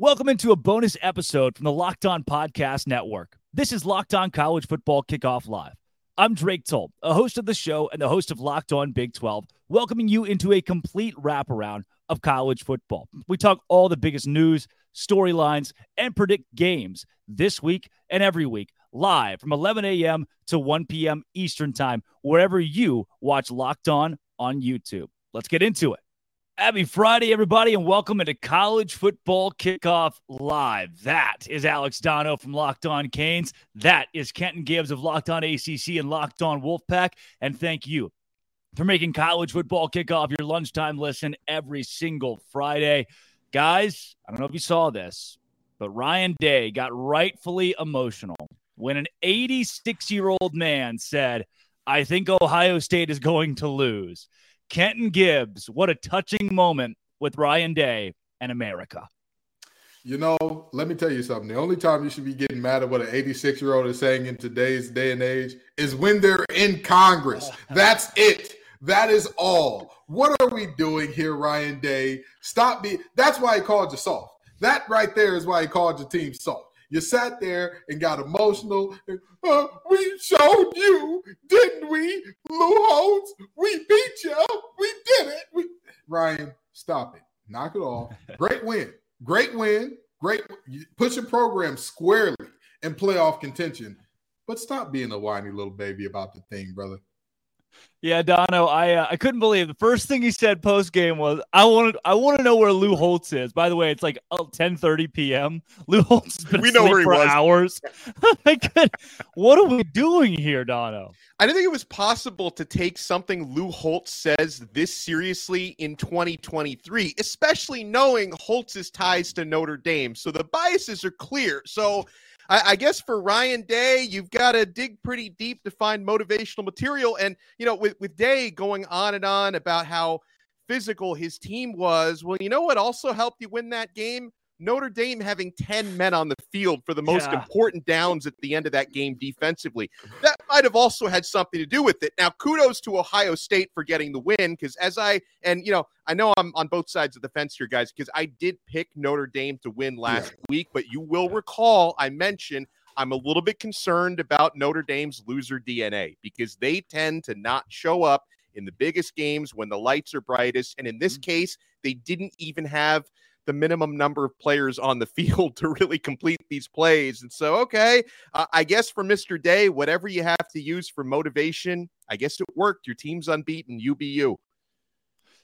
Welcome into a bonus episode from the Locked On Podcast Network. This is Locked On College Football Kickoff Live. I'm Drake Toll, a host of the show and the host of Locked On Big 12, welcoming you into a complete wraparound of college football. We talk all the biggest news, storylines, and predict games this week and every week, live from 11 a.m. to 1 p.m. Eastern Time, wherever you watch Locked On on YouTube. Let's get into it. Happy Friday, everybody, and welcome into College Football Kickoff Live. That is Alex Donno from Locked On Canes. That is Kenton Gibbs of Locked On ACC and Locked On Wolfpack. And thank you for making College Football Kickoff your lunchtime listen every single Friday. Guys, I don't know if you saw this, but Ryan Day got rightfully emotional when an 86 year old man said, I think Ohio State is going to lose. Kenton Gibbs, what a touching moment with Ryan Day and America. You know, let me tell you something. The only time you should be getting mad at what an 86 year old is saying in today's day and age is when they're in Congress. That's it. That is all. What are we doing here, Ryan Day? Stop being. That's why he called you soft. That right there is why he called your team soft. You sat there and got emotional. Uh, we showed you, didn't we, Lou Holtz? We beat you. We did it. We... Ryan, stop it. Knock it off. Great win. Great win. Great. Put your program squarely in playoff contention. But stop being a whiny little baby about the thing, brother. Yeah, Donno, I uh, I couldn't believe the first thing he said post game was I wanted I want to know where Lou Holtz is. By the way, it's like 10:30 p.m. Lou Holtz has been we know where he for was. hours. what are we doing here, Donno? I didn't think it was possible to take something Lou Holtz says this seriously in 2023, especially knowing Holtz's ties to Notre Dame. So the biases are clear. So I, I guess for Ryan Day, you've got to dig pretty deep to find motivational material. And, you know, with, with Day going on and on about how physical his team was, well, you know what also helped you win that game? Notre Dame having 10 men on the field for the most yeah. important downs at the end of that game defensively. That might have also had something to do with it. Now, kudos to Ohio State for getting the win because as I, and you know, I know I'm on both sides of the fence here, guys, because I did pick Notre Dame to win last yeah. week, but you will recall I mentioned I'm a little bit concerned about Notre Dame's loser DNA because they tend to not show up in the biggest games when the lights are brightest. And in this mm-hmm. case, they didn't even have the minimum number of players on the field to really complete these plays. And so, okay, uh, I guess for Mr. Day, whatever you have to use for motivation, I guess it worked. Your team's unbeaten, UBU.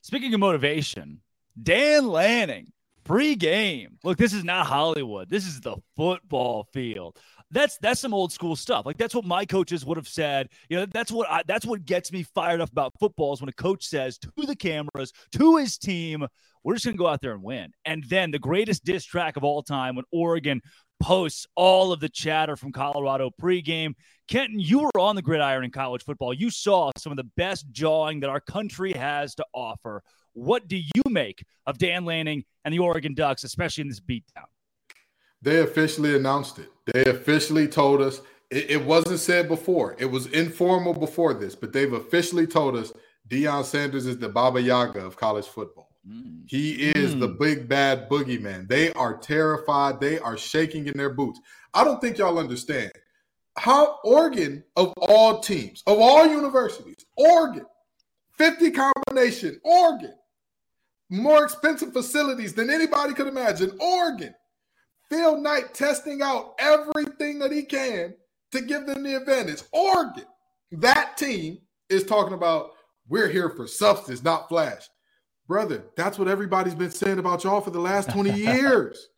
Speaking of motivation, Dan Lanning, pre-game. Look, this is not Hollywood. This is the football field that's that's some old school stuff. Like that's what my coaches would have said. You know, that's what I, that's what gets me fired up about football is when a coach says to the cameras, to his team, we're just going to go out there and win. And then the greatest diss track of all time when Oregon posts all of the chatter from Colorado pregame. Kenton, you were on the gridiron in college football. You saw some of the best jawing that our country has to offer. What do you make of Dan Lanning and the Oregon Ducks, especially in this beatdown? They officially announced it. They officially told us it, it, wasn't said before. It was informal before this, but they've officially told us Deion Sanders is the Baba Yaga of college football. Mm. He is mm. the big bad boogeyman. They are terrified. They are shaking in their boots. I don't think y'all understand how Oregon, of all teams, of all universities, Oregon, 50 combination, Oregon, more expensive facilities than anybody could imagine, Oregon Phil Knight testing out everything that he can to give them the advantage. Oregon, that team is talking about we're here for substance, not flash. Brother, that's what everybody's been saying about y'all for the last 20 years.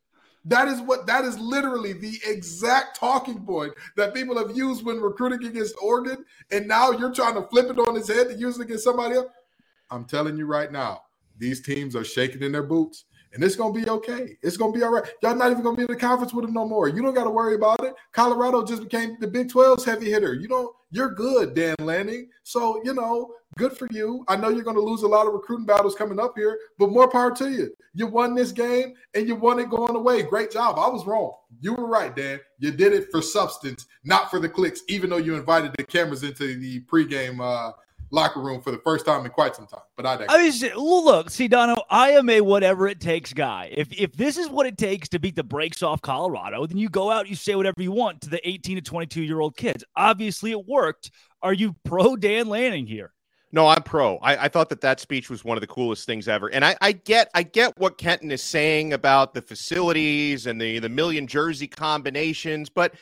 that is what that is literally the exact talking point that people have used when recruiting against Oregon. And now you're trying to flip it on his head to use it against somebody else. I'm telling you right now, these teams are shaking in their boots and it's gonna be okay. It's gonna be all right. Y'all not even gonna be in the conference with them no more. You don't got to worry about it. Colorado just became the Big 12's heavy hitter. You don't. You're good, Dan Lanning. So you know, good for you. I know you're gonna lose a lot of recruiting battles coming up here, but more power to you. You won this game and you won it going away. Great job. I was wrong. You were right, Dan. You did it for substance, not for the clicks. Even though you invited the cameras into the pregame uh, locker room for the first time in quite some time. But I, I mean, look, see, Donno, I am a whatever it takes guy. If if this is what it takes to beat the brakes off Colorado, then you go out, you say whatever you want to the 18 to 22 year old kids. Obviously, it worked. Are you pro Dan Lanning here? No, I'm pro. I, I, thought that that speech was one of the coolest things ever, and I, I, get I get what Kenton is saying about the facilities and the the million jersey combinations, but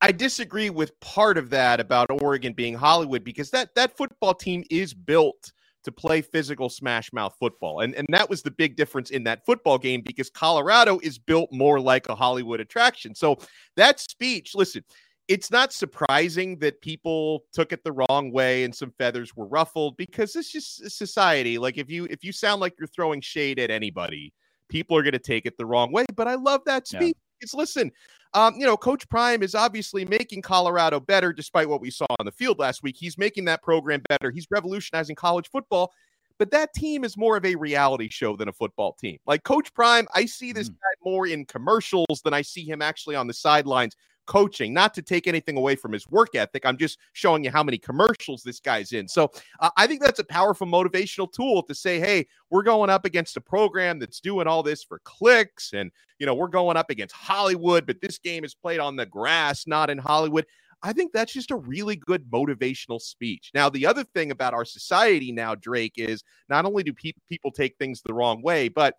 I disagree with part of that about Oregon being Hollywood because that that football team is built to play physical smash mouth football. And and that was the big difference in that football game because Colorado is built more like a Hollywood attraction. So that speech, listen, it's not surprising that people took it the wrong way and some feathers were ruffled because it's just society. Like if you if you sound like you're throwing shade at anybody, people are going to take it the wrong way. But I love that speech. It's listen, um, you know, Coach Prime is obviously making Colorado better despite what we saw on the field last week. He's making that program better. He's revolutionizing college football. But that team is more of a reality show than a football team. Like Coach Prime, I see this mm. guy more in commercials than I see him actually on the sidelines coaching. Not to take anything away from his work ethic, I'm just showing you how many commercials this guy's in. So uh, I think that's a powerful motivational tool to say, hey, we're going up against a program that's doing all this for clicks, and you know we're going up against Hollywood, but this game is played on the grass, not in Hollywood. I think that's just a really good motivational speech. Now, the other thing about our society now, Drake, is not only do pe- people take things the wrong way, but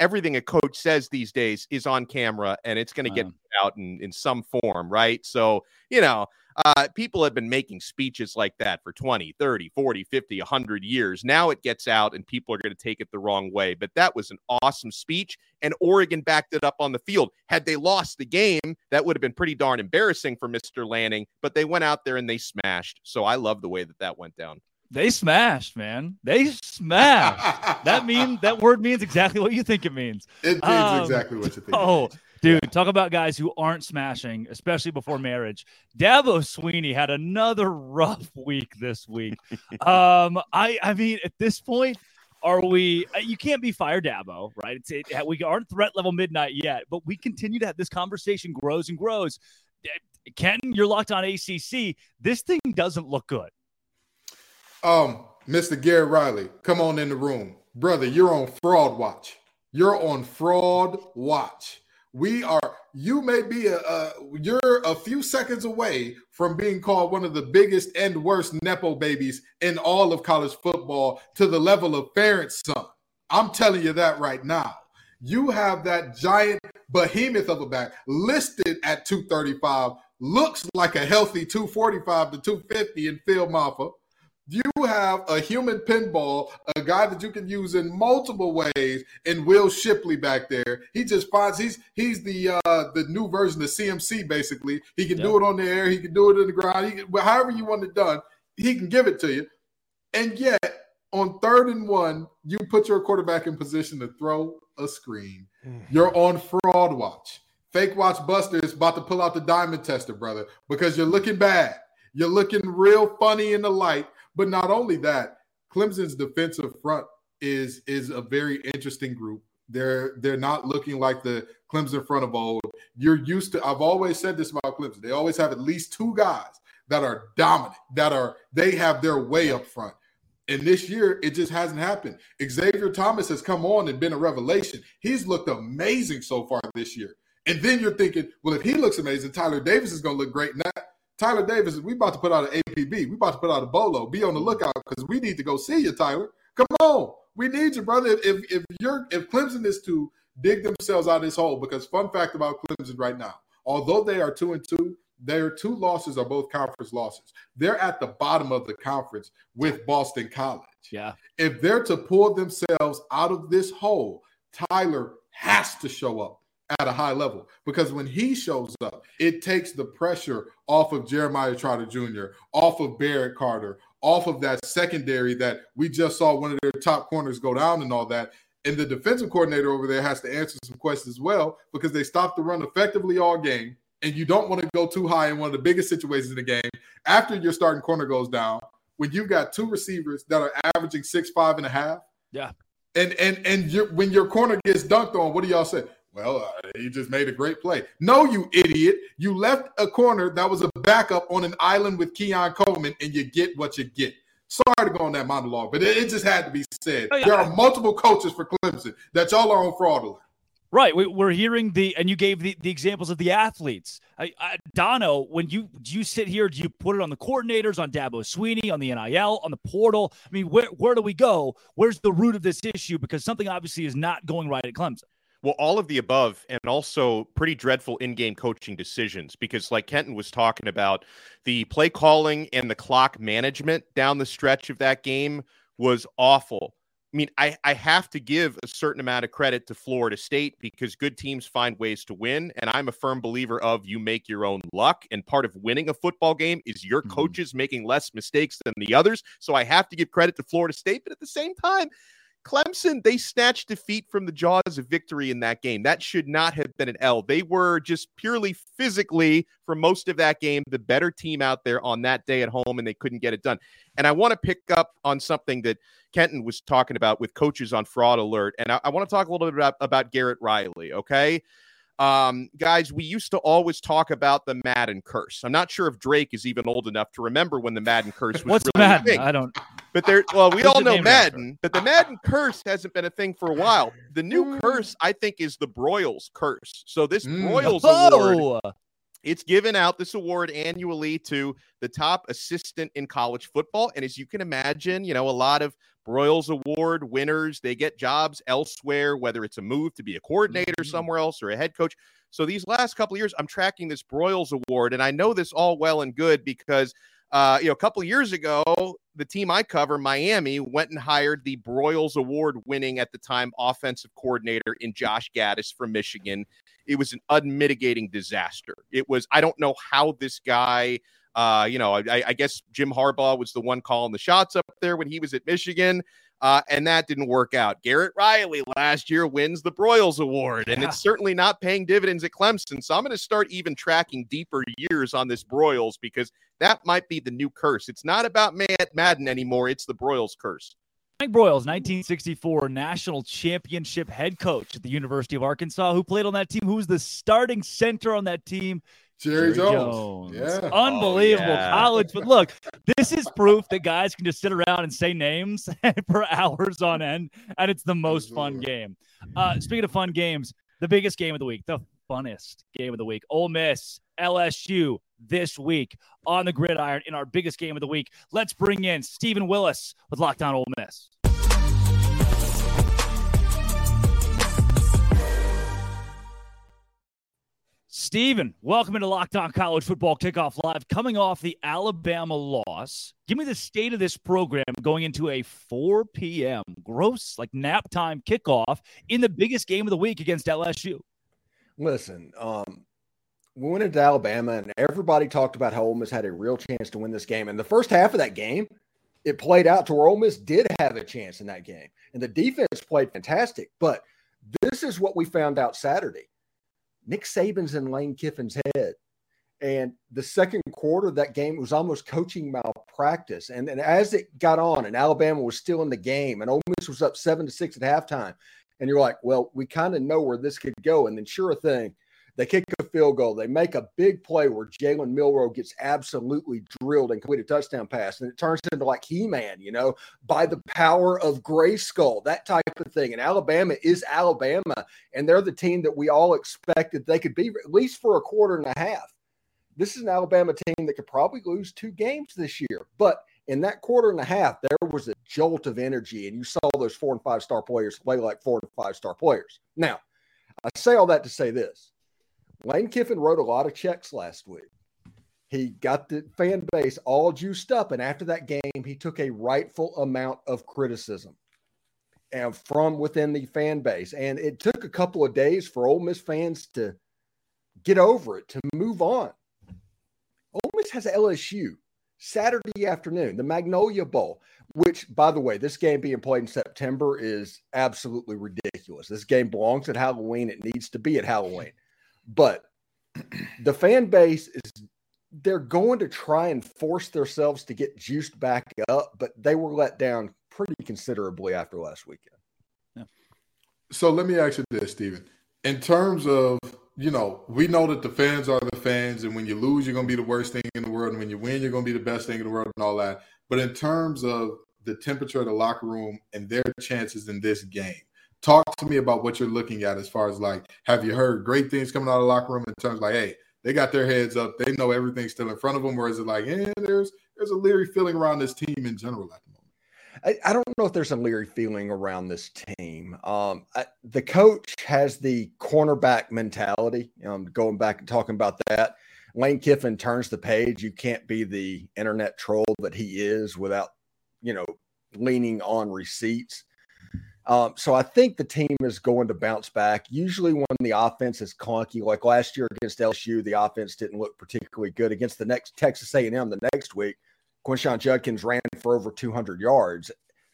everything a coach says these days is on camera and it's going to get out in, in some form, right? So, you know, uh, people have been making speeches like that for 20, 30, 40, 50, 100 years. Now it gets out and people are going to take it the wrong way. But that was an awesome speech, and Oregon backed it up on the field. Had they lost the game, that would have been pretty darn embarrassing for Mr. Lanning, but they went out there and they smashed. So I love the way that that went down. They smashed, man. They smashed. that mean that word means exactly what you think it means. It means um, exactly what you think. Oh, dude, yeah. talk about guys who aren't smashing, especially before marriage. Dabo Swinney had another rough week this week. um, I, I mean, at this point, are we? Uh, you can't be fired, Dabo, right? It's it, we aren't threat level midnight yet, but we continue to have this conversation grows and grows. Ken, you're locked on ACC. This thing doesn't look good. Um, Mr. Garrett Riley, come on in the room. Brother, you're on fraud watch. You're on fraud watch. We are, you may be a, a, you're a few seconds away from being called one of the biggest and worst Nepo babies in all of college football to the level of Ferentz son. I'm telling you that right now. You have that giant behemoth of a back listed at 235, looks like a healthy 245 to 250 in Phil Mafah you have a human pinball, a guy that you can use in multiple ways, and Will Shipley back there. He just finds he's he's the uh the new version of CMC basically. He can yep. do it on the air, he can do it in the ground, he can, however you want it done, he can give it to you. And yet, on third and one, you put your quarterback in position to throw a screen. You're on fraud watch. Fake watch Buster is about to pull out the diamond tester, brother, because you're looking bad. You're looking real funny in the light but not only that, Clemson's defensive front is is a very interesting group. They're they're not looking like the Clemson front of old. You're used to. I've always said this about Clemson. They always have at least two guys that are dominant. That are they have their way up front. And this year, it just hasn't happened. Xavier Thomas has come on and been a revelation. He's looked amazing so far this year. And then you're thinking, well, if he looks amazing, Tyler Davis is going to look great. And that, Tyler Davis, we about to put out an APB. We about to put out a bolo. Be on the lookout because we need to go see you, Tyler. Come on, we need you, brother. If if you're if Clemson is to dig themselves out of this hole, because fun fact about Clemson right now, although they are two and two, their two losses are both conference losses. They're at the bottom of the conference with Boston College. Yeah. If they're to pull themselves out of this hole, Tyler has to show up at a high level because when he shows up, it takes the pressure off of Jeremiah Trotter Jr., off of Barrett Carter, off of that secondary that we just saw one of their top corners go down and all that. And the defensive coordinator over there has to answer some questions as well because they stopped the run effectively all game. And you don't want to go too high in one of the biggest situations in the game after your starting corner goes down when you've got two receivers that are averaging six, five and a half. Yeah. And and and when your corner gets dunked on, what do y'all say? Well, uh, he just made a great play. No, you idiot. You left a corner that was a backup on an island with Keon Coleman, and you get what you get. Sorry to go on that monologue, but it, it just had to be said. Oh, yeah. There are multiple coaches for Clemson that y'all are on fraudulent. Right. We, we're hearing the, and you gave the, the examples of the athletes. I, I, Donno, when you do you sit here, do you put it on the coordinators, on Dabo Swinney, on the NIL, on the portal? I mean, where, where do we go? Where's the root of this issue? Because something obviously is not going right at Clemson. Well, all of the above, and also pretty dreadful in game coaching decisions because, like Kenton was talking about, the play calling and the clock management down the stretch of that game was awful. I mean, I, I have to give a certain amount of credit to Florida State because good teams find ways to win. And I'm a firm believer of you make your own luck. And part of winning a football game is your Mhm. coaches making less mistakes than the others. So I have to give credit to Florida State. But at the same time, Clemson, they snatched defeat from the jaws of victory in that game. That should not have been an L. They were just purely physically, for most of that game, the better team out there on that day at home, and they couldn't get it done. And I want to pick up on something that Kenton was talking about with coaches on fraud alert. And I, I want to talk a little bit about, about Garrett Riley, okay? Um, guys, we used to always talk about the Madden curse. I'm not sure if Drake is even old enough to remember when the Madden curse was What's really Madden? thing. I don't. But there, well, we all know? Madden, but the Madden curse hasn't been a thing for a while. The new Mm. curse, I think, is the Broyles curse. So this Mm. Broyles award, Oh, it's given out this award annually to the top assistant in college football. And as you can imagine, you know, a lot of Broyles Award winners, they get jobs elsewhere, whether it's a move to be a coordinator Mhm. somewhere else or a head coach. So these last couple of years, I'm tracking this Broyles Award, and I know this all well and good because uh, you know, a couple years ago, the team I cover, Miami, went and hired the Broyles Award winning at the time offensive coordinator in Josh Gattis from Michigan. It was an unmitigating disaster. It was, I don't know how this guy, uh, you know, I, I guess Jim Harbaugh was the one calling the shots up there when he was at Michigan. Uh, and that didn't work out. Garrett Riley last year wins the Broyles Award, and Yeah. it's certainly not paying dividends at Clemson. So I'm going to start even tracking deeper years on this Broyles because that might be the new curse. It's not about Matt Madden anymore. It's the Broyles curse. Mike Broyles, 1964 national championship head coach at the University of Arkansas, who played on that team, who was the starting center on that team. Jerry, Jerry Jones. Yeah. Unbelievable Oh, yeah. college. But look, this is proof that guys can just sit around and say names for hours on end, and it's the most fun game. Uh, speaking of fun games, the biggest game of the week, the funnest game of the week, Ole Miss, LSU this week on the gridiron in our biggest game of the week. Let's bring in Stephen Willis with Locked On Ole Miss. Steven, welcome into Locked On College Football Kickoff Live. Coming off the Alabama loss, give me the state of this program going into a 4 p.m. gross, like nap time kickoff in the biggest game of the week against LSU. Listen, um, we went into Alabama and everybody talked about how Ole Miss had a real chance to win this game. And the first half of that game, it played out to where Ole Miss did have a chance in that game. And the defense played fantastic. But this is what we found out Saturday. Nick Saban's in Lane Kiffin's head. And the second quarter of that game was almost coaching malpractice. And, and as it got on and Alabama was still in the game and Ole Miss was up seven to six at halftime, and you're like, well, we kind of know where this could go. And then, sure thing, they kick field goal. They make a big play where Jalen Milroe gets absolutely drilled and complete a touchdown pass. And it turns into like He Man, you know, by the power of Grayskull, that type of thing. And Alabama is Alabama. And they're the team that we all expected they could be, at least for a quarter and a half. This is an Alabama team that could probably lose two games this year. But in that quarter and a half, there was a jolt of energy, and you saw those four and five star players play like four and five star players. Now, I say all that to say this Lane Kiffin wrote a lot of checks last week. He got the fan base all juiced up, and after that game, he took a rightful amount of criticism and from within the fan base. And it took a couple of days for Ole Miss fans to get over it, to move on. Ole Miss has LSU Saturday afternoon, the Magnolia Bowl, which, by the way, this game being played in September is absolutely ridiculous. This game belongs at Halloween. It needs to be at Halloween. But the fan base is they're going to try and force themselves to get juiced back up, but they were let down pretty considerably after last weekend. So let me ask you this, Stephen. In terms of, you know, we know that the fans are the fans, and when you lose, you're going to be the worst thing in the world, and when you win, you're going to be the best thing in the world, and all that. But in terms of the temperature of the locker room and their chances in this game, talk to me about what you're looking at as far as like, have you heard great things coming out of the locker room in terms of like, hey, they got their heads up, they know everything's still in front of them, or is it like, yeah, there's there's a leery feeling around this team in general at the moment? I, I don't know if there's a leery feeling around this team. Um, I, the coach has the cornerback mentality. Um, going back and talking about that, Lane Kiffin turns the page. You can't be the internet troll that he is without, you know, leaning on receipts. Um, so I think the team is going to bounce back. Usually, when the offense is clunky, like last year against LSU, the offense didn't look particularly good. Against the next Texas A&M the next week, Quinshon Judkins ran for over 200 yards.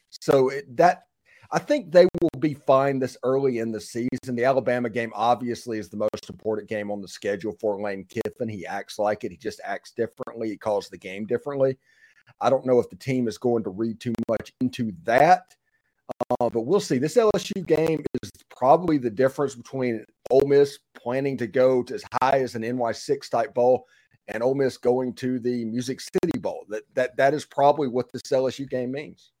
So it, that I think they will be fine this early in the season. The Alabama game obviously is the most important game on the schedule for Lane Kiffin. He acts like it. He just acts differently. He calls the game differently. I don't know if the team is going to read too much into that, uh, but we'll see. This LSU game is probably the difference between Ole Miss planning to go to as high as an NY6 type bowl and Ole Miss going to the Music City Bowl. That that that is probably what this LSU game means.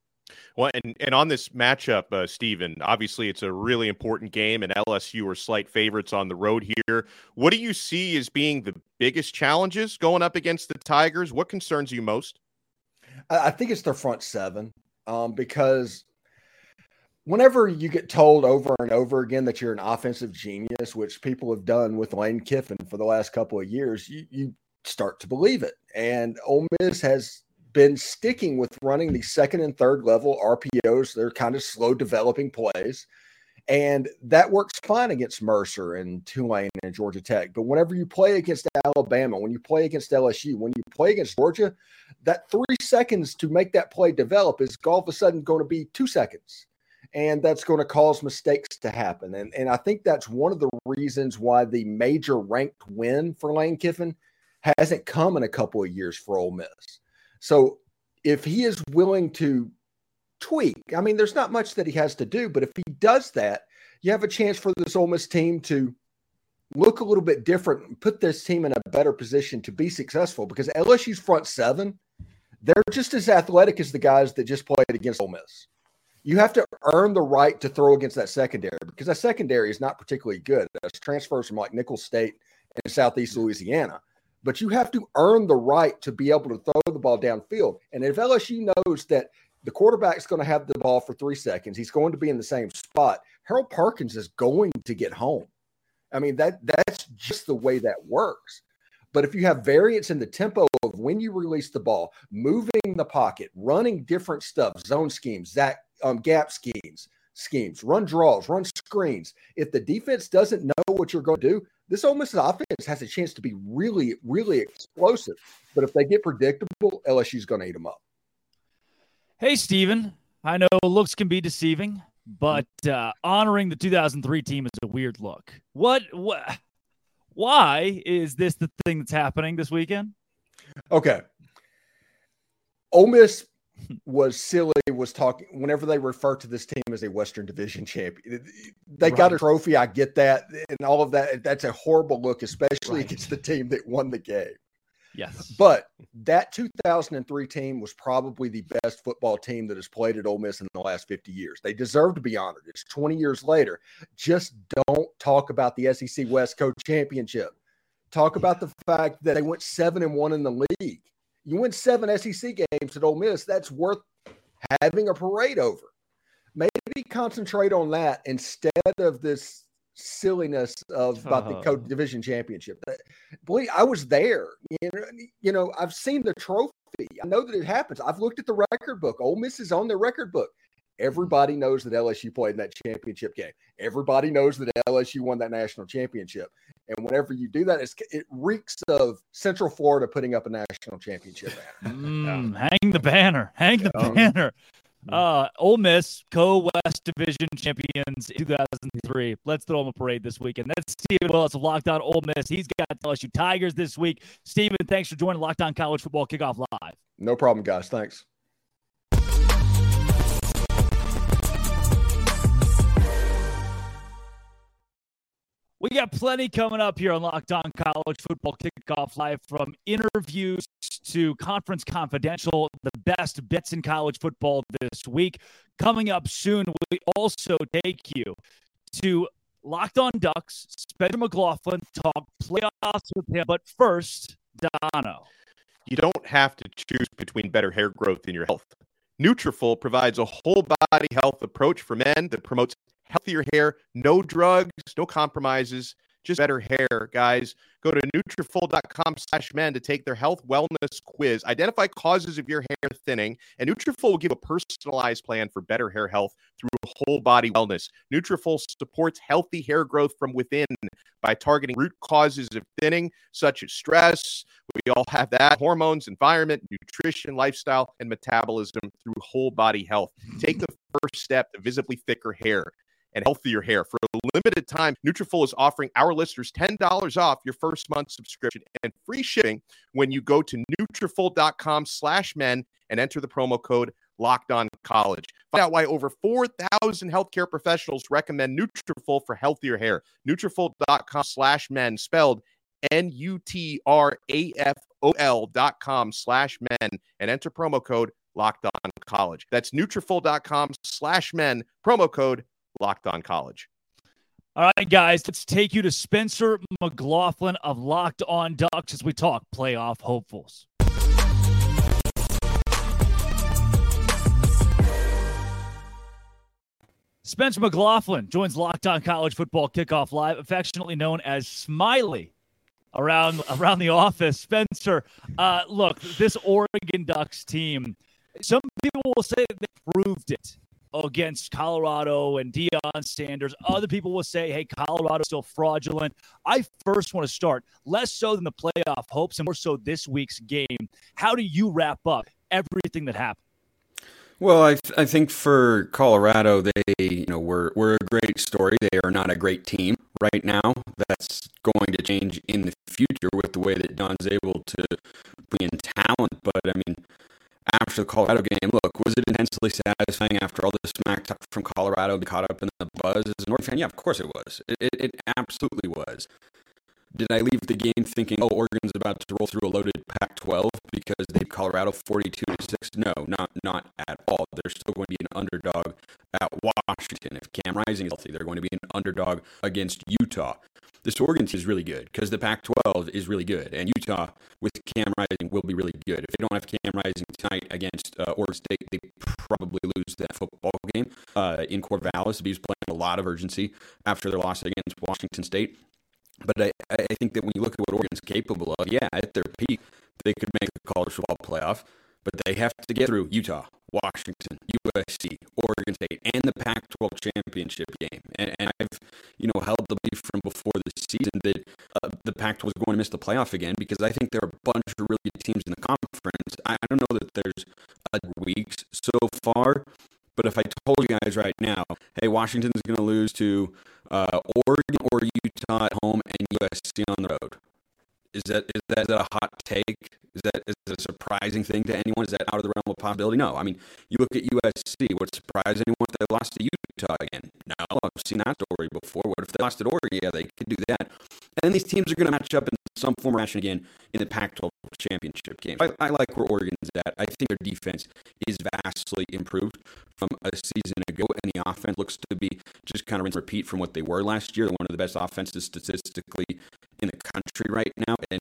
Well, and, and on this matchup, uh, Stephen, obviously it's a really important game, and LSU are slight favorites on the road here. What do you see as being the biggest challenges going up against the Tigers? What concerns you most? I think it's their front seven um, because whenever you get told over and over again that you're an offensive genius, which people have done with Lane Kiffin for the last couple of years, you, you start to believe it. And Ole Miss has been sticking with running the second and third level RPOs. They're kind of slow developing plays. And that works fine against Mercer and Tulane and Georgia Tech. But whenever you play against Alabama, when you play against LSU, when you play against Georgia, that three seconds to make that play develop is all of a sudden going to be two seconds. And that's going to cause mistakes to happen. And, and I think that's one of the reasons why the major ranked win for Lane Kiffin hasn't come in a couple of years for Ole Miss. So if he is willing to tweak, I mean, there's not much that he has to do, but if he does that, you have a chance for this Ole Miss team to look a little bit different put this team in a better position to be successful because LSU's front seven, they're just as athletic as the guys that just played against Ole Miss. You have to earn the right to throw against that secondary because that secondary is not particularly good. That's transfers from like Nicholls State and Southeast Louisiana but you have to earn the right to be able to throw the ball downfield. And if LSU knows that the quarterback's going to have the ball for three seconds, he's going to be in the same spot. Harold Perkins is going to get home. I mean that that's just the way that works. But if you have variance in the tempo of when you release the ball, moving the pocket, running different stuff, zone schemes, that um, gap schemes, schemes, run draws, run screens. If the defense doesn't know what you're going to do, this Ole Miss offense has a chance to be really, really explosive. But if they get predictable, LSU's going to eat them up. Hey, Steven. I know looks can be deceiving, but uh, honoring the 2003 team is a weird look. What, what, why is this the thing that's happening this weekend? Okay. Ole Miss was silly was talking whenever they refer to this team as a Western Division champion. They right. got a trophy. I get that and all of that. That's a horrible look, especially right. against the team that won the game. Yes. But that 2003 team was probably the best football team that has played at Ole Miss in the last 50 years. They deserve to be honored. It's 20 years later. Just don't talk about the SEC West Coast Championship. Talk about the fact that they went seven and one in the league. You win seven SEC games at Ole Miss. That's worth having a parade over. Maybe concentrate on that instead of this silliness of about the uh-huh. co division championship. Believe I was there. You know, you know, I've seen the trophy. I know that it happens. I've looked at the record book. Ole Miss is on the record book. Everybody knows that LSU played in that championship game. Everybody knows that LSU won that national championship. And whenever you do that, it reeks of Central Florida putting up a national championship banner. Mm, yeah. Hang the banner. Hang the banner. Mm. Uh, Ole Miss, co-West Division champions in 2003. Let's throw them a parade this weekend. That's Stephen Willis of Locked On Ole Miss. He's got LSU Tigers this week. Stephen, thanks for joining Locked On College Football Kickoff Live. No problem, guys. Thanks. We got plenty coming up here on Locked On College Football Kickoff Live from interviews to Conference Confidential, the best bits in college football this week. Coming up soon, we also take you to Locked On Ducks, Spencer McLaughlin, talk playoffs with him. But first, Donno. You don't have to choose between better hair growth and your health. Nutrafol provides a whole body health approach for men that promotes healthier hair, no drugs, no compromises, just better hair, guys. Go to Nutrafol.com slash men to take their health wellness quiz. Identify causes of your hair thinning, and Nutrafol will give a personalized plan for better hair health through whole body wellness. Nutrafol supports healthy hair growth from within by targeting root causes of thinning, such as stress. We all have that hormones, environment, nutrition, lifestyle, and metabolism through whole body health. Take the first step to visibly thicker hair and healthier hair. For a limited time, Nutrafol is offering our listeners $10 off your first month subscription and free shipping when you go to Nutrafol.com slash men and enter the promo code Locked On College. Find out why over 4,000 healthcare professionals recommend Nutrafol for healthier hair. Nutrafol.com slash men, spelled N-U-T-R-A-F-O-L dot com slash men, and enter promo code Locked On College. That's Nutrafol.com slash men, promo code Locked On College. All right, guys, let's take you to Spencer McLaughlin of Locked On Ducks as we talk playoff hopefuls. Spencer McLaughlin joins Locked On College Football Kickoff Live, affectionately known as Smiley around around the office. Spencer, uh, look, this Oregon Ducks team. Some people will say they proved it against Colorado and Deion Sanders. Other people will say, hey, Colorado's still fraudulent. I first want to start, less so than the playoff hopes and more so this week's game. How do you wrap up everything that happened? Well, I, th- I think for Colorado, they you know were were a great story. They are not a great team right now. That's going to change in the future with the way that Don's able to bring in talent. But I mean, after the Colorado game, look, was it intensely satisfying after all this smack talk from Colorado to be caught up in the buzz as a North fan? Yeah, of course it was. It, it, it absolutely was. Did I leave the game thinking, oh, Oregon's about to roll through a loaded Pac-12 because they beat Colorado 42 to six? No, not not at all. They're still going to be an underdog at Washington. If Cam Rising is healthy, they're going to be an underdog against Utah. This Oregon team is really good because the Pac-12 is really good, and Utah with Cam Rising will be really good. If they don't have Cam Rising tonight against uh, Oregon State, they probably lose that football game uh, in Corvallis. He's playing a lot of urgency after their loss against Washington State. But I, I think that when you look at what Oregon's capable of, yeah, at their peak, they could make the college football playoff, but they have to get through Utah, Washington, USC, Oregon State, and the Pac-12 championship game. And, and I've, you know, held the belief from before the season that uh, the Pac-12 was going to miss the playoff again because I think there are a bunch of really good teams in the conference. I, I don't know that there's uh, weeks so far, but if I told you guys right now, hey, Washington's going to lose to uh, Oregon or Utah at home and USC on the road, is that is that, is that a hot take? Is that is that a surprising thing to anyone? Is that out of the realm of possibility? No. I mean, you look at USC. Would surprise anyone if they lost to Utah again? No, I've seen that story before. What if they lost to Oregon? Yeah, they could do that. And these teams are going to match up in some form or fashion again in the Pac-12 championship game. I, I like where Oregon's at. I think their defense is vastly improved from a season ago, and the offense looks to be just kind of rinse repeat from what they were last year. They're one of the best offenses statistically in the country right now, and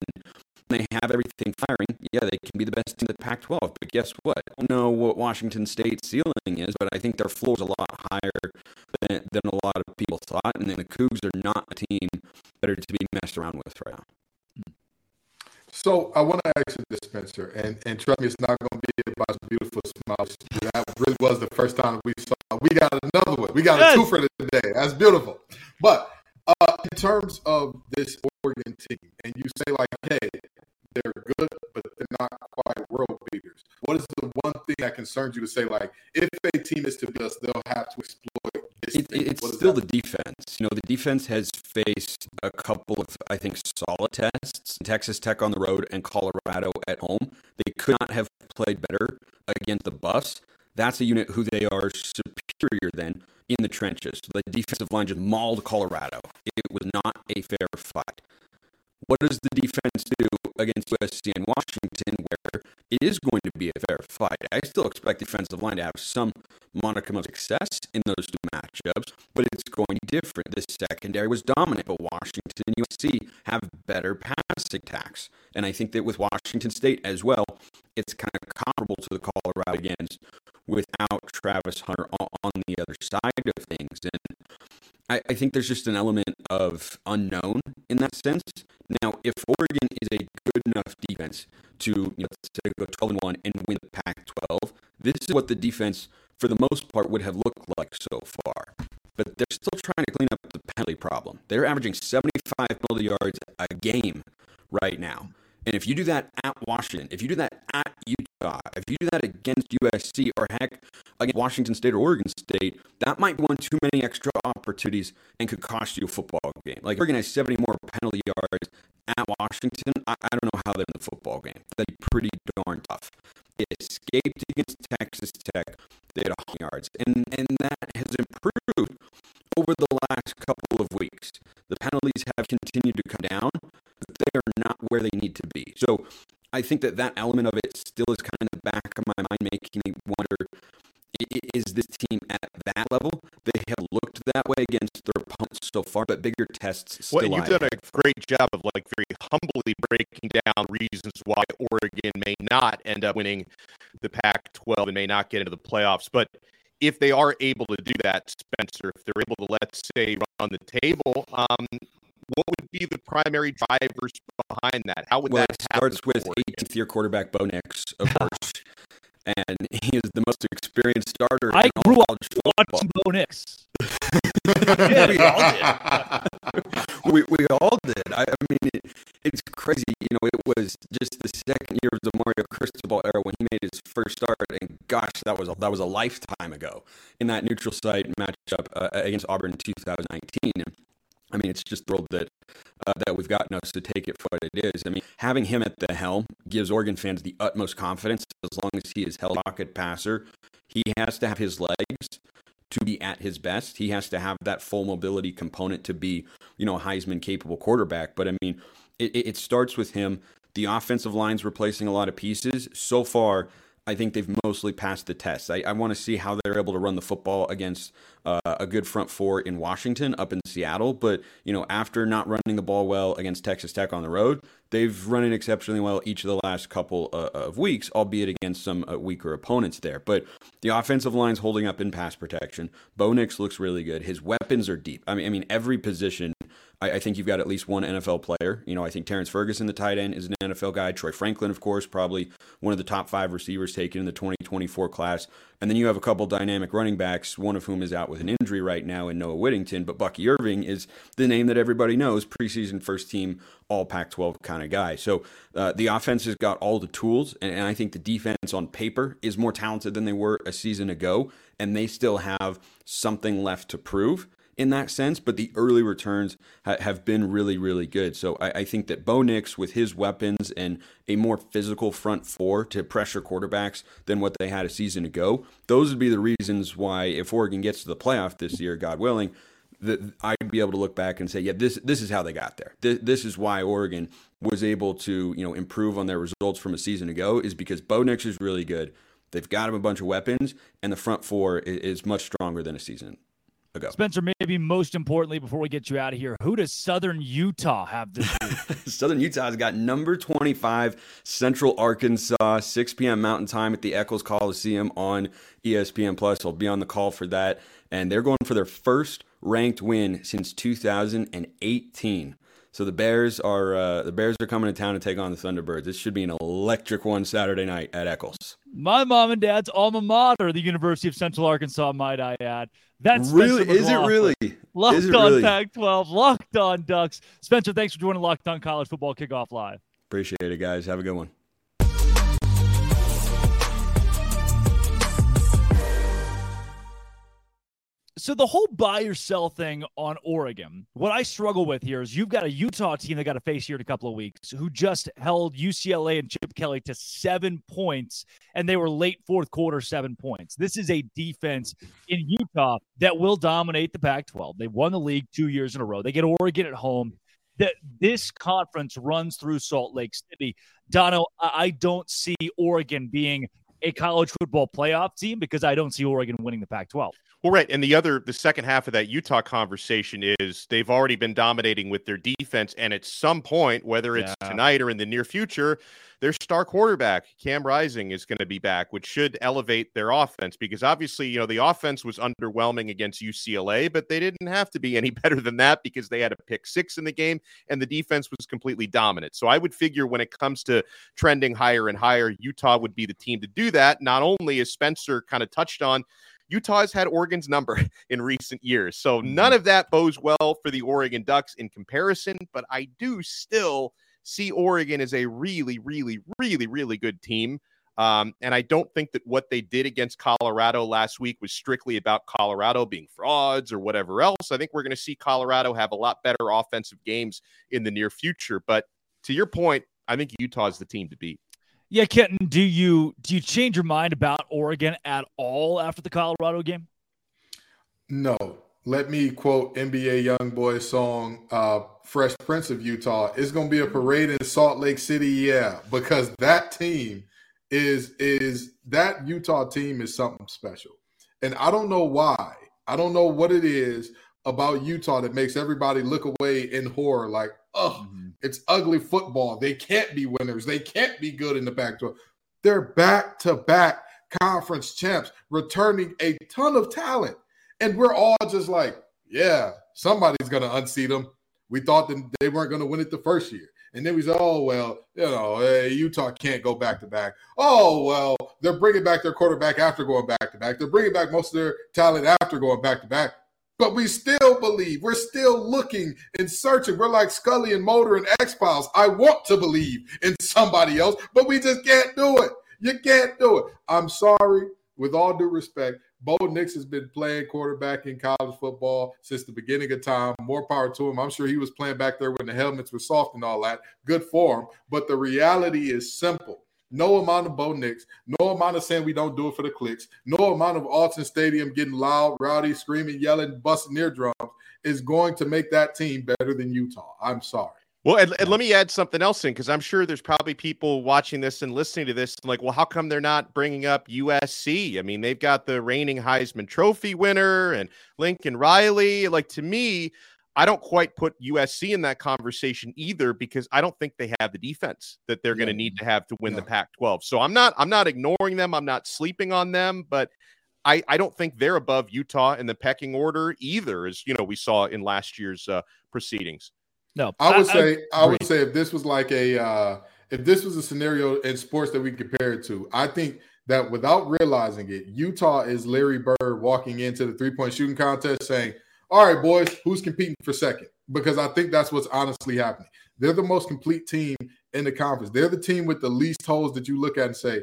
they have everything firing. Yeah, they can be the best team in the Pac-12, but guess what? I don't know what Washington State's ceiling is, but I think their floor is a lot higher than, than a lot of people thought, and then the Cougs are not a team better to be messed around with right now. So I want to ask you this, Spencer, and, and trust me, it's not going to be about beautiful smiles. That really was the first time we saw. We got another one. We got yes. a two for today. That's beautiful. But uh, in terms of this Oregon team, and you say like, hey, they're good, but they're not quite world beaters. What is the one thing that concerns you to say like, if a team is to beat us, they'll have to exploit it, it's still that? the defense. You know, the defense has faced a couple of, I think, solid tests. Texas Tech on the road and Colorado at home. They could not have played better against the Buffs. That's a unit who they are superior than in the trenches. The defensive line just mauled Colorado. It was not a fair fight. What does the defense do against USC and Washington, where it is going to be a fair fight? I still expect defensive line to have some modicum of success in those two matchups, but it's going to be different. The secondary was dominant, but Washington and USC have better passing attacks. And I think that with Washington State as well, it's kind of comparable to the Colorado against without Travis Hunter on the other side of things. And I, I think there's just an element of unknown in that sense. Now, if Oregon is a good enough defense to you know, go 12 and 1 and win the Pac 12, this is what the defense, for the most part, would have looked like so far. But they're still trying to clean up the penalty problem. They're averaging 75 penalty yards a game right now. And if you do that at Washington, if you do that at Utah, if you do that against USC or heck against Washington State or Oregon State, that might be one too many extra opportunities and could cost you a football game. Like Oregon has 70 more penalty yards at Washington. I, I don't know how they're in the football game. That'd be pretty darn tough. They escaped against Texas Tech. They had 100 yards, and and that has improved over the last couple of weeks. The penalties have continued to come down they are not where they need to be. So I think that that element of it still is kind of the back of my mind, making me wonder is this team at that level? They have looked that way against their opponents so far, but bigger tests still. Well, you've done a great job of like very humbly breaking down reasons why Oregon may not end up winning the Pac-12 and may not get into the playoffs. But if they are able to do that, Spencer, if they're able to let's say run the table, um, what would be the primary drivers behind that? How would well, that it starts with 18th year quarterback Bo Nix, of course. and he is the most experienced starter. I grew up watching Bo Nix. we all did. we, we all did. I, I mean, it, it's crazy. You know, it was just the second year of the Mario Cristobal era when he made his first start, and gosh, that was a, that was a lifetime ago in that neutral site matchup uh, against Auburn in 2019. I mean, it's just thrilled that uh, that we've gotten us to take it for what it is. I mean, having him at the helm gives Oregon fans the utmost confidence. As long as he is held pocket passer, he has to have his legs to be at his best. He has to have that full mobility component to be, you know, a Heisman capable quarterback. But I mean, it, it starts with him. The offensive line's replacing a lot of pieces. So far, I think they've mostly passed the test. I, I want to see how they're able to run the football against uh, a good front four in Washington, up in Seattle. But you know, after not running the ball well against Texas Tech on the road, they've run it exceptionally well each of the last couple uh, of weeks, albeit against some uh, weaker opponents there. But the offensive line's holding up in pass protection. Bo Nix looks really good. His weapons are deep. I mean, I mean, every position I, I, think you've got at least one NFL player. You know, I think Terrance Ferguson, the tight end, is an NFL guy. Troy Franklin, of course, probably one of the top five receivers taken in the 2024 class. And then you have a couple dynamic running backs, one of whom is out with an injury right now in Noah Whittington. But Bucky Irving is the name that everybody knows, preseason first team, all Pac 12 kind of guy. So uh, the offense has got all the tools. And, and I think the defense on paper is more talented than they were a season ago. And they still have something left to prove in that sense, but the early returns ha- have been really, really good. So I, I, think that Bo Nix, with his weapons and a more physical front four to pressure quarterbacks than what they had a season ago, those would be the reasons why, if Oregon gets to the playoff this year, God willing, that I'd be able to look back and say, yeah, this this is how they got there. This, this is why Oregon was able to you know improve on their results from a season ago is because Bo Nix is really good. They've got him a bunch of weapons, and the front four is, is much stronger than a season ago. Spencer, maybe most importantly, before we get you out of here, who does Southern Utah have this week? Southern Utah's got number 25, Central Arkansas, 6 p.m. Mountain Time at the Eccles Coliseum on ESPN Plus. I'll be on the call for that. And they're going for their first ranked win since 2018. So the Bears are uh, the Bears are coming to town to take on the Thunderbirds. This should be an electric one Saturday night at Eccles. My mom and dad's alma mater, the University of Central Arkansas, might I add. That's really is it really locked it on really? Pac-12, locked on Ducks. Spencer, thanks for joining Locked On College Football Kickoff Live. Appreciate it, guys. Have a good one. So the whole buy or sell thing on Oregon, what I struggle with here is you've got a Utah team that got to face here in a couple of weeks who just held UCLA and Chip Kelly to seven points, and they were late fourth quarter seven points. This is a defense in Utah that will dominate the Pac-12. They won the league two years in a row. They get Oregon at home. That this conference runs through Salt Lake City. Donno, I don't see Oregon being a college football playoff team because I don't see Oregon winning the Pac 12. Well, right. And the other, the second half of that Utah conversation is they've already been dominating with their defense. And at some point, whether it's yeah. tonight or in the near future, their star quarterback, Cam Rising, is going to be back, which should elevate their offense because obviously, you know, the offense was underwhelming against UCLA, but they didn't have to be any better than that because they had a pick six in the game and the defense was completely dominant. So I would figure when it comes to trending higher and higher, Utah would be the team to do that. Not only as Spencer kind of touched on, Utah has had Oregon's number in recent years. So mm-hmm. none of that bodes well for the Oregon Ducks in comparison, but I do still see Oregon as a really, really, really, really good team. Um, and I don't think that what they did against Colorado last week was strictly about Colorado being frauds or whatever else. I think we're going to see Colorado have a lot better offensive games in the near future. But to your point, I think Utah is the team to beat. Yeah, Kenton, do you do you change your mind about Oregon at all after the Colorado game? No. Let me quote NBA YoungBoy song, uh, Fresh Prince of Utah. It's gonna be a parade in Salt Lake City, yeah, because that team is is that Utah team is something special. And I don't know why. I don't know what it is about Utah that makes everybody look away in horror, like, oh, mm-hmm. it's ugly football. They can't be winners. They can't be good in the Pac 12. They're back to back conference champs, returning a ton of talent. And we're all just like, yeah, somebody's going to unseat them. We thought that they weren't going to win it the first year. And then we said, oh, well, you know, hey, Utah can't go back to back. Oh, well, they're bringing back their quarterback after going back to back. They're bringing back most of their talent after going back to back but we still believe. We're still looking and searching. We're like Scully and Mulder and X Files. I want to believe in somebody else, but we just can't do it. You can't do it. I'm sorry, with all due respect. Bo Nix has been playing quarterback in college football since the beginning of time. More power to him. I'm sure he was playing back there when the helmets were soft and all that. Good for him. But the reality is simple no amount of Bo Nix, no amount of saying we don't do it for the clicks, no amount of Autzen Stadium getting loud, rowdy, screaming, yelling, busting eardrums is going to make that team better than Utah. I'm sorry. Well, and, and let me add something else in because I'm sure there's probably people watching this and listening to this like, well, how come they're not bringing up USC? I mean, they've got the reigning Heisman Trophy winner and Lincoln Riley. Like to me, I don't quite put USC in that conversation either because I don't think they have the defense that they're yeah. going to need to have to win yeah. the Pac-12. So I'm not I'm not ignoring them. I'm not sleeping on them, but I I don't think they're above Utah in the pecking order either, as you know we saw in last year's uh, proceedings. No, I would I, say I, I would say if this was like a uh, if this was a scenario in sports that we compare it to, I think that without realizing it, Utah is Larry Bird walking into the three point shooting contest saying all right, boys, who's competing for second? Because I think that's what's honestly happening. They're the most complete team in the conference. They're the team with the least holes that you look at and say,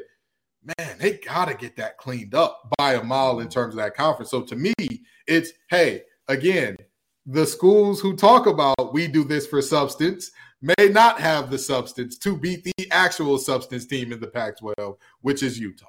man, they got to get that cleaned up by a mile in terms of that conference. So to me, it's, hey, again, the schools who talk about we do this for substance may not have the substance to beat the actual substance team in the Pac 12, which is Utah.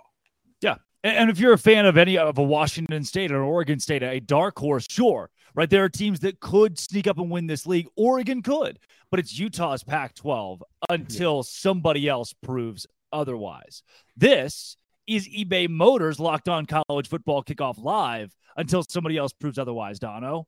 Yeah. And if you're a fan of any of a Washington State or Oregon State, a dark horse, sure right? There are teams that could sneak up and win this league. Oregon could, but it's Utah's Pac 12 until yeah. somebody else proves otherwise. This is eBay Motors locked on college football kickoff live until somebody else proves otherwise, Donno.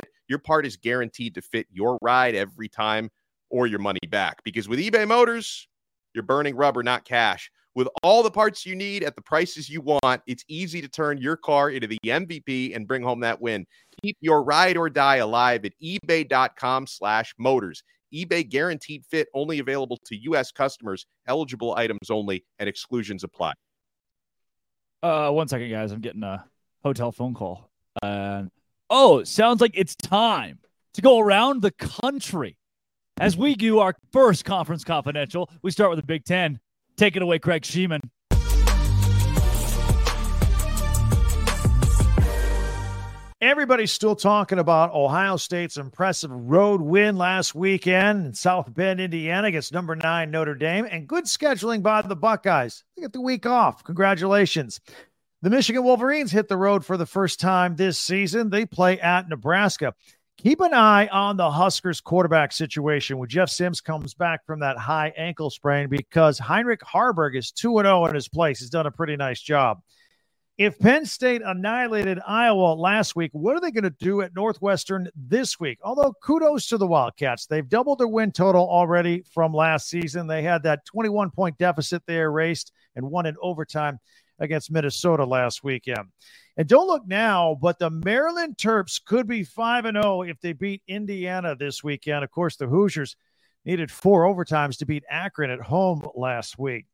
your part is guaranteed to fit your ride every time or your money back. Because with eBay Motors, you're burning rubber, not cash. With all the parts you need at the prices you want, it's easy to turn your car into the MVP and bring home that win. Keep your ride or die alive at ebay.com slash motors. eBay guaranteed fit only available to U.S. customers, eligible items only, and exclusions apply. Uh, one second, guys. I'm getting a hotel phone call. Uh, oh, sounds like it's time to go around the country as we do our first conference confidential. We start with the Big Ten. Take it away, Craig Shemon. Everybody's still talking about Ohio State's impressive road win last weekend in South Bend, Indiana against number nine Notre Dame, and good scheduling by the Buckeyes. They get the week off. Congratulations. The Michigan Wolverines hit the road for the first time this season. They play at Nebraska. Keep an eye on the Huskers quarterback situation when Jeff Sims comes back from that high ankle sprain because Heinrich Haarberg is 2 0 in his place. He's done a pretty nice job. If Penn State annihilated Iowa last week, what are they going to do at Northwestern this week? Although kudos to the Wildcats. They've doubled their win total already from last season. They had that 21 point deficit they erased and won in overtime against Minnesota last weekend. And don't look now, but the Maryland Terps could be 5 and 0 if they beat Indiana this weekend. Of course, the Hoosiers needed four overtimes to beat Akron at home last week.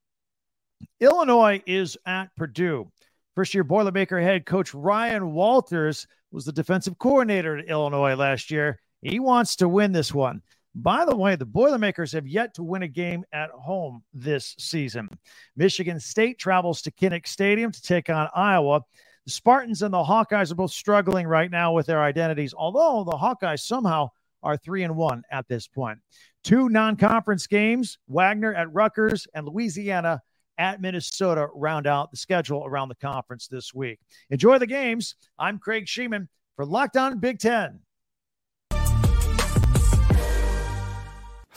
Illinois is at Purdue. First year Boilermaker head coach Ryan Walters was the defensive coordinator at Illinois last year. He wants to win this one. By the way, the Boilermakers have yet to win a game at home this season. Michigan State travels to Kinnick Stadium to take on Iowa. The Spartans and the Hawkeyes are both struggling right now with their identities, although the Hawkeyes somehow are three and one at this point. Two non conference games Wagner at Rutgers and Louisiana at Minnesota round out the schedule around the conference this week. Enjoy the games. I'm Craig Shemon for Locked On Big Ten.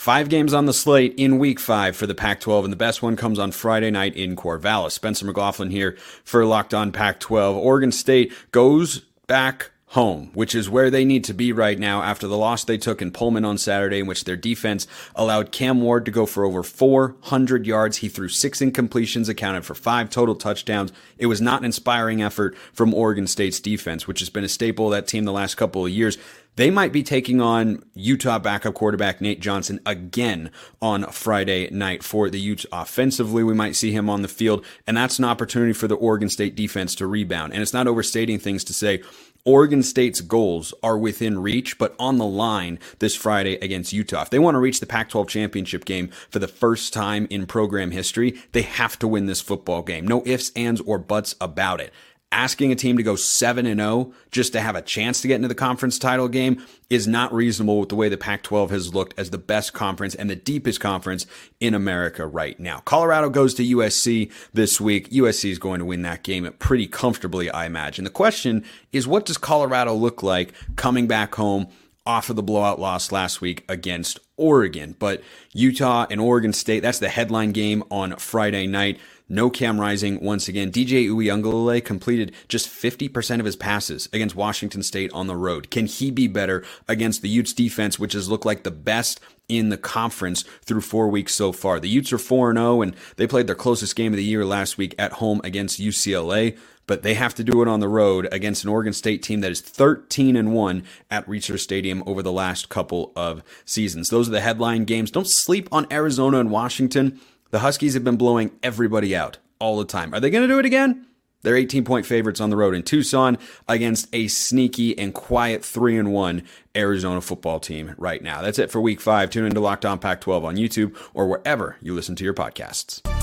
Five games on the slate in week five for the Pac 12, and the best one comes on Friday night in Corvallis. Spencer McLaughlin here for Locked On Pac 12. Oregon State goes back home, which is where they need to be right now after the loss they took in Pullman on Saturday, in which their defense allowed Cam Ward to go for over 400 yards. He threw six incompletions, accounted for five total touchdowns. It was not an inspiring effort from Oregon State's defense, which has been a staple of that team the last couple of years. They might be taking on Utah backup quarterback Nate Johnson again on Friday night for the Utes offensively. We might see him on the field, and that's an opportunity for the Oregon State defense to rebound. And it's not overstating things to say Oregon State's goals are within reach, but on the line this Friday against Utah. If they want to reach the Pac 12 championship game for the first time in program history, they have to win this football game. No ifs, ands, or buts about it asking a team to go 7 and 0 just to have a chance to get into the conference title game is not reasonable with the way the Pac 12 has looked as the best conference and the deepest conference in America right now. Colorado goes to USC this week. USC is going to win that game pretty comfortably, I imagine. The question is what does Colorado look like coming back home? Off of the blowout loss last week against Oregon. But Utah and Oregon State, that's the headline game on Friday night. No Cam Rising once again. DJ Uiagalelei completed just 50% of his passes against Washington State on the road. Can he be better against the Utes defense, which has looked like the best in the conference through four weeks so far? The Utes are 4 0, and they played their closest game of the year last week at home against UCLA but they have to do it on the road against an Oregon State team that is 13 and 1 at Reser Stadium over the last couple of seasons. Those are the headline games. Don't sleep on Arizona and Washington. The Huskies have been blowing everybody out all the time. Are they going to do it again? They're 18 point favorites on the road in Tucson against a sneaky and quiet 3 and 1 Arizona football team right now. That's it for week 5. Tune into Locked On Pac 12 on YouTube or wherever you listen to your podcasts.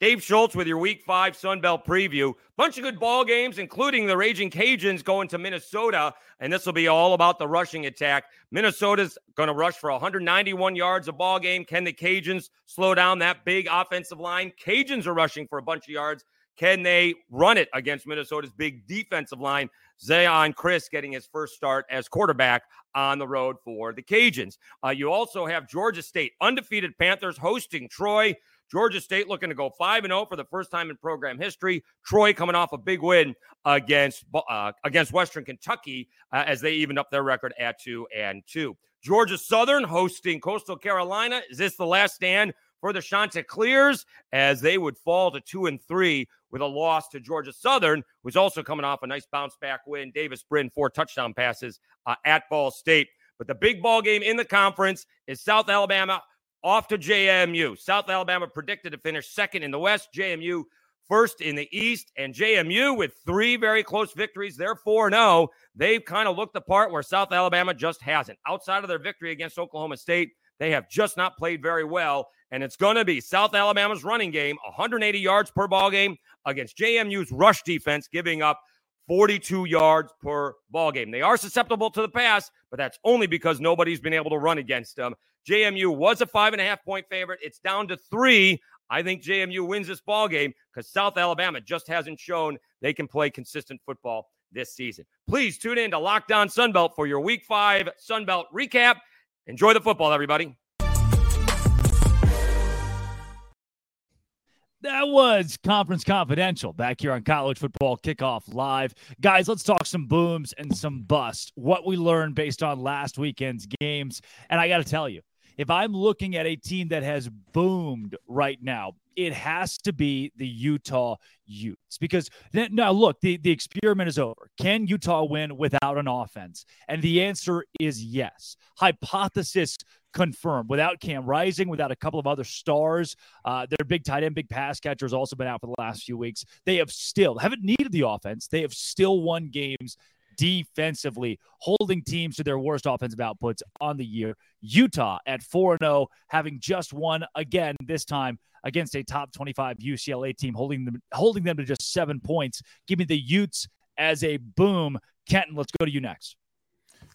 Dave Schultz with your Week Five Sun Belt preview. Bunch of good ball games, including the Raging Cajuns going to Minnesota, and this will be all about the rushing attack. Minnesota's going to rush for 191 yards a ball game. Can the Cajuns slow down that big offensive line? Cajuns are rushing for a bunch of yards. Can they run it against Minnesota's big defensive line? Zeon Chriss getting his first start as quarterback on the road for the Cajuns. Uh, you also have Georgia State, undefeated Panthers hosting Troy. Georgia State looking to go 5 and 0 for the first time in program history. Troy coming off a big win against uh, against Western Kentucky uh, as they evened up their record at 2 and 2. Georgia Southern hosting Coastal Carolina. Is this the last stand for the Chanticleers as they would fall to two and three with a loss to Georgia Southern, who's also coming off a nice bounce back win. Davis Brin, four touchdown passes uh, at Ball State. But the big ball game in the conference is South Alabama off to JMU. South Alabama predicted to finish second in the West. JMU first in the East, and JMU with three very close victories. They're 4 0. They've kind of looked the part where South Alabama just hasn't. Outside of their victory against Oklahoma State, they have just not played very well. And it's going to be South Alabama's running game, 180 yards per ball game against JMU's rush defense, giving up 42 yards per ball game. They are susceptible to the pass, but that's only because nobody's been able to run against them. JMU was a five and a half point favorite. It's down to three. I think JMU wins this ball game because South Alabama just hasn't shown they can play consistent football this season. Please tune in to Locked On Sunbelt for your Week Five Sunbelt recap. Enjoy the football, everybody. That was Conference Confidential back here on College Football Kickoff Live. Guys, let's talk some booms and some busts. What we learned based on last weekend's games. And I got to tell you, if I'm looking at a team that has boomed right now, it has to be the Utah Utes because now look, the, the experiment is over. Can Utah win without an offense? And the answer is yes. Hypothesis confirmed. Without Cam Rising, without a couple of other stars, uh, their big tight end, big pass catcher has also been out for the last few weeks. They have still haven't needed the offense. They have still won games defensively, holding teams to their worst offensive outputs on the year. Utah at 4 0, having just won again, this time against a top 25 UCLA team, holding them, holding them to just seven points. Give me the Utes as a boom. Kenton, let's go to you next.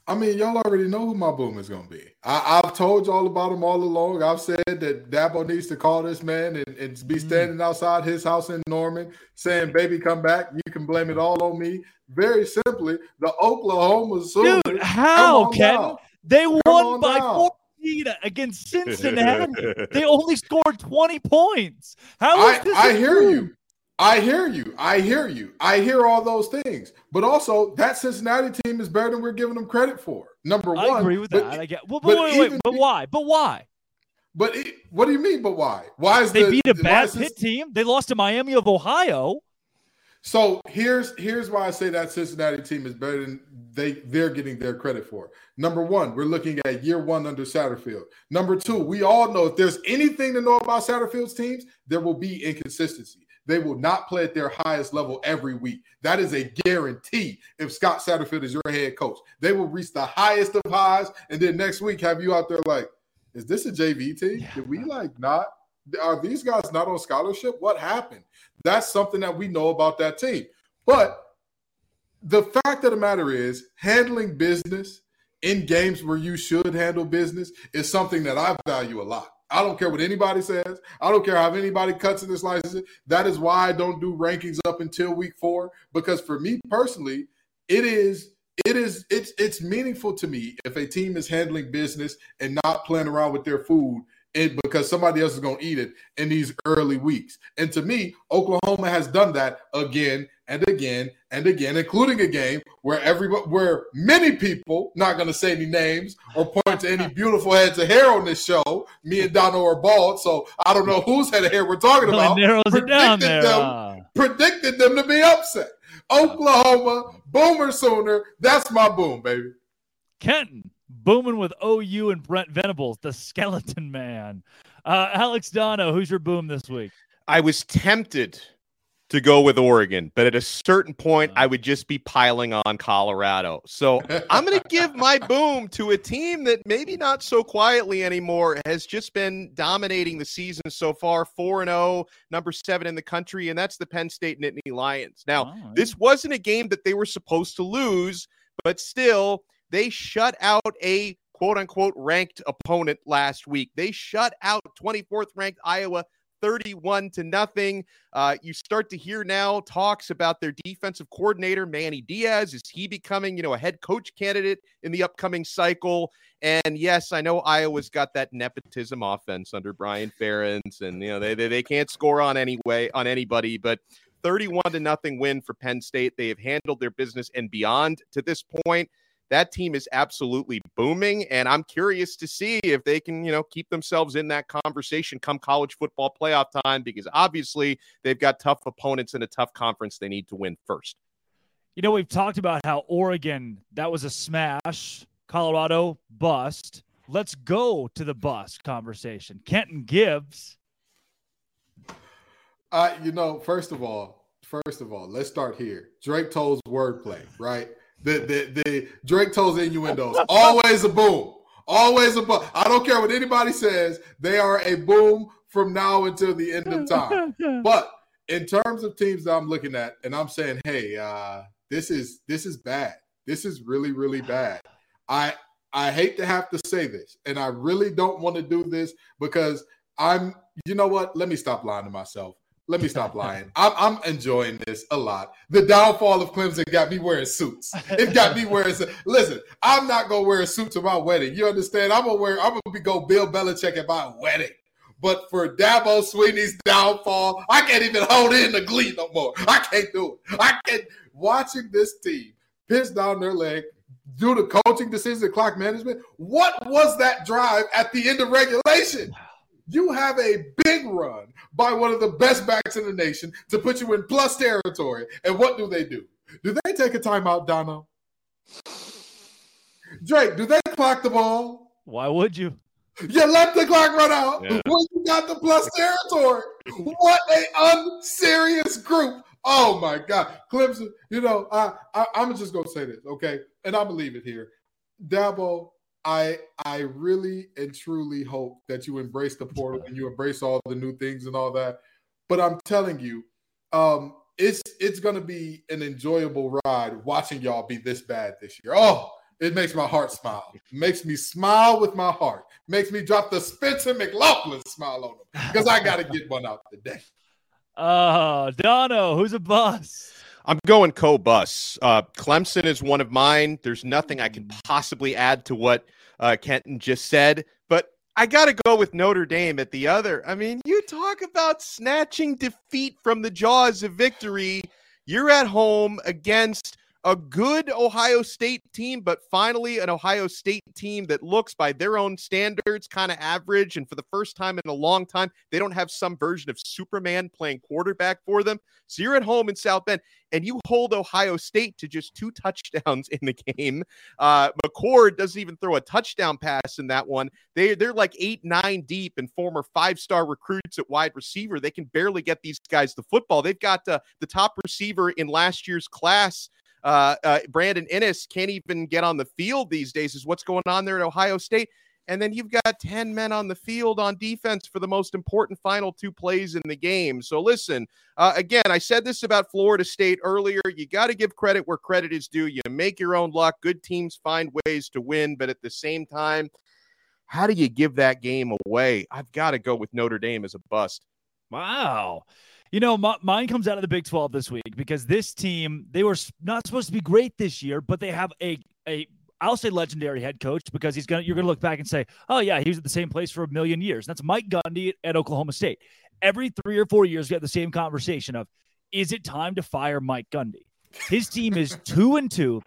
I mean, y'all already know who my boom is going to be. I, have told y'all about him all along. I've said that Dabo needs to call this man and, and be mm. standing outside his house in Norman saying, baby, come back. You can blame it all on me. Very simply, the Oklahoma Sooners. Dude, how, Ken? They come won by down. 14 against Cincinnati. they only scored 20 points. How is I, this? I hear you. I hear you. I hear you. I hear all those things. But also, that Cincinnati team is better than we're giving them credit for. Number one. I agree with but, that. I get. Well, but, but, wait, wait, but why? But why? But it, what do you mean? But why? Why is they the, beat a bad Pitt team? They lost to Miami of Ohio. So here's here's why I say that Cincinnati team is better than they they're getting their credit for. Number one, we're looking at year one under Satterfield. Number two, we all know if there's anything to know about Satterfield's teams, there will be inconsistency. They will not play at their highest level every week. That is a guarantee if Scott Satterfield is your head coach. They will reach the highest of highs, and then next week have you out there like, is this a JV team? Yeah. Did we like not? Are these guys not on scholarship? What happened? That's something that we know about that team. But the fact of the matter is, handling business in games where you should handle business is something that I value a lot. I don't care what anybody says. I don't care how anybody cuts and slices it. That is why I don't do rankings up until week four. Because for me personally, it is it is it's it's meaningful to me if a team is handling business and not playing around with their food and because somebody else is going to eat it in these early weeks. And to me, Oklahoma has done that again and again and again, including a game where everybody, where many people, not going to say any names or point to any beautiful heads of hair on this show. Me and Donno are bald, so I don't know whose head of hair we're talking about. narrows predicted it down there. Them, uh. Predicted them to be upset. Oklahoma, Boomer Sooner. That's my boom, baby. Kenton booming with OU and Brent Venables, the skeleton man. Uh, Alex Donno, who's your boom this week? I was tempted to go with Oregon, but at a certain point, I would just be piling on Colorado. So I'm going to give my boom to a team that maybe not so quietly anymore has just been dominating the season so far 4 and 0, number seven in the country, and that's the Penn State Nittany Lions. Now, this wasn't a game that they were supposed to lose, but still, they shut out a quote unquote ranked opponent last week. They shut out 24th ranked Iowa 31 to nothing. Uh, you start to hear now talks about their defensive coordinator, Manny Diaz. Is he becoming, you know, a head coach candidate in the upcoming cycle? And yes, I know Iowa's got that nepotism offense under Brian Ferentz, and you know they, they they can't score on any way on anybody, but 31 to nothing win for Penn State. They have handled their business and beyond to this point. That team is absolutely booming. And I'm curious to see if they can, you know, keep themselves in that conversation come college football playoff time, because obviously they've got tough opponents in a tough conference they need to win first. You know, we've talked about how Oregon, that was a smash, Colorado, bust. Let's go to the bust conversation. Kenton Gibbs. Uh, you know, first of all, first of all, let's start here. Drake Toll's wordplay, right? The the the Drake Toll's innuendos. Always a boom. Always a boom. I don't care what anybody says. They are a boom from now until the end of time. But in terms of teams that I'm looking at, and I'm saying, hey, uh, this is this is bad. This is really really bad. I I hate to have to say this, and I really don't want to do this because I'm. You know what? Let me stop lying to myself. Let me stop lying. I'm, I'm, enjoying this a lot. The downfall of Clemson got me wearing suits. It got me wearing. Listen, I'm not gonna wear a suit to my wedding. You understand? I'm gonna wear. I'm gonna be go Bill Belichick at my wedding. But for Dabo Swinney's downfall, I can't even hold in the glee no more. I can't do it. I can't. Watching this team piss down their leg, due to coaching decisions and clock management. What was that drive at the end of regulation? You have a big run by one of the best backs in the nation to put you in plus territory. And what do they do? Do they take a timeout, Donno? Drake, do they clock the ball? Why would you? You let the clock run out yeah. when you got the plus territory. What a unserious group. Oh my God. Clemson, you know, I, I I'm just gonna say this, okay? And I believe it here. Dabo, I I really and truly hope that you embrace the portal and you embrace all the new things and all that. But I'm telling you, um, it's it's gonna be an enjoyable ride watching y'all be this bad this year. Oh, it makes my heart smile. Makes me smile with my heart. Makes me drop the Spencer McLaughlin smile on them because I got to get one out today. Oh, Donno, who's a bus? I'm going co bus. Uh, Clemson is one of mine. There's nothing I can possibly add to what uh, Kenton just said, but I got to go with Notre Dame at the other. I mean, you talk about snatching defeat from the jaws of victory. You're at home against a good Ohio State team, but finally an Ohio State team that looks by their own standards kind of average. And for the first time in a long time, they don't have some version of Superman playing quarterback for them. So you're at home in South Bend and you hold Ohio State to just two touchdowns in the game. Uh, McCord doesn't even throw a touchdown pass in that one. They, they're like eight, nine deep and former five star recruits at wide receiver. They can barely get these guys the football. They've got uh, the top receiver in last year's class uh, uh, Brandon Inniss can't even get on the field these days, is what's going on there at Ohio State. And then you've got 10 men on the field on defense for the most important final two plays in the game. So, listen, uh, again, I said this about Florida State earlier. You got to give credit where credit is due. You make your own luck. Good teams find ways to win. But at the same time, how do you give that game away? I've got to go with Notre Dame as a bust. Wow. You know, my, mine comes out of the Big 12 this week because this team, they were not supposed to be great this year, but they have a, a I'll say legendary head coach because he's gonna you're gonna look back and say, oh yeah, he was at the same place for a million years. That's Mike Gundy at Oklahoma State. Every three or four years, we have the same conversation of, is it time to fire Mike Gundy? His team is two and two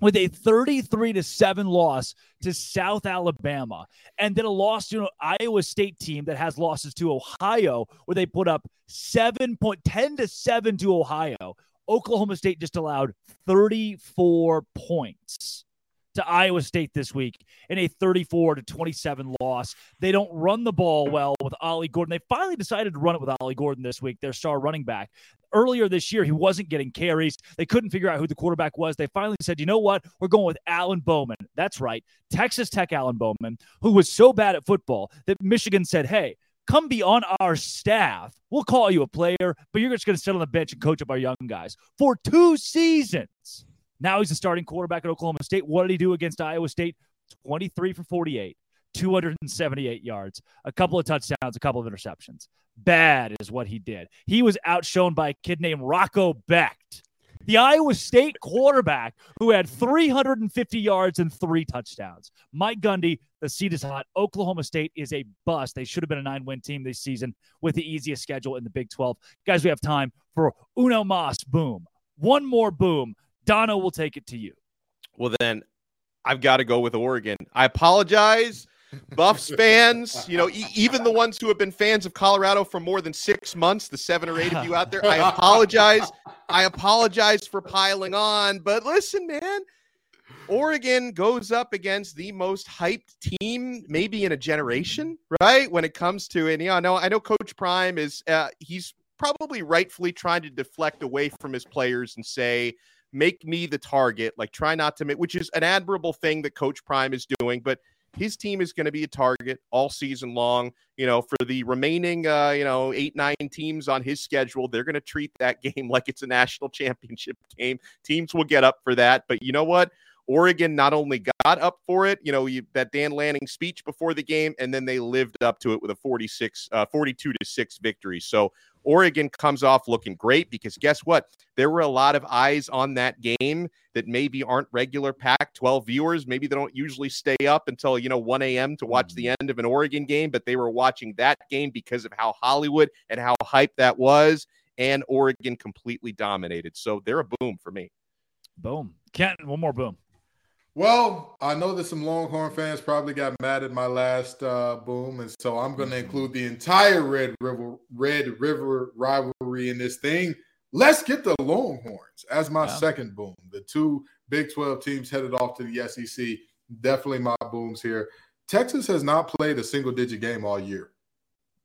with a 33 to 7 loss to South Alabama and then a loss to an Iowa State team that has losses to Ohio where they put up 7.10 to 7 to Ohio. Oklahoma State just allowed 34 points to Iowa State this week in a 34 to 27 loss. They don't run the ball well with Ollie Gordon. They finally decided to run it with Ollie Gordon this week, their star running back. Earlier this year, he wasn't getting carries. They couldn't figure out who the quarterback was. They finally said, you know what? We're going with Alan Bowman. That's right. Texas Tech Alan Bowman, who was so bad at football that Michigan said, hey, come be on our staff. We'll call you a player, but you're just going to sit on the bench and coach up our young guys for two seasons. Now he's a starting quarterback at Oklahoma State. What did he do against Iowa State? 23 for 48, 278 yards, a couple of touchdowns, a couple of interceptions. Bad is what he did. He was outshone by a kid named Rocco Becht, the Iowa State quarterback who had 350 yards and three touchdowns. Mike Gundy, the seat is hot. Oklahoma State is a bust. They should have been a nine win team this season with the easiest schedule in the Big 12. Guys, we have time for Uno Mas boom. One more boom Donno will take it to you. Well, then I've got to go with Oregon. I apologize. Buffs fans, you know, e- even the ones who have been fans of Colorado for more than six months, the seven or eight of you out there, I apologize. I apologize for piling on. But listen, man, Oregon goes up against the most hyped team maybe in a generation, right? When it comes to it, yeah, I know I know Coach Prime is uh, he's probably rightfully trying to deflect away from his players and say, make me the target, like try not to make, which is an admirable thing that Coach Prime is doing, but his team is going to be a target all season long. You know, for the remaining, uh, you know, eight, nine teams on his schedule, they're going to treat that game like it's a national championship game. Teams will get up for that. But you know what? Oregon not only got up for it, you know, you, that Dan Lanning speech before the game, and then they lived up to it with a 46, uh, 42 to 6 victory. So Oregon comes off looking great because guess what? There were a lot of eyes on that game that maybe aren't regular Pac 12 viewers. Maybe they don't usually stay up until, you know, 1 a.m. to watch the end of an Oregon game, but they were watching that game because of how Hollywood and how hype that was. And Oregon completely dominated. So they're a boom for me. Boom. Kent, one more boom. Well, I know that some Longhorn fans probably got mad at my last uh, boom, and so I'm going to include the entire Red River Red River rivalry in this thing. Let's get the Longhorns as my yeah. second boom. The two Big 12 teams headed off to the SEC. Definitely my booms here. Texas has not played a single digit game all year,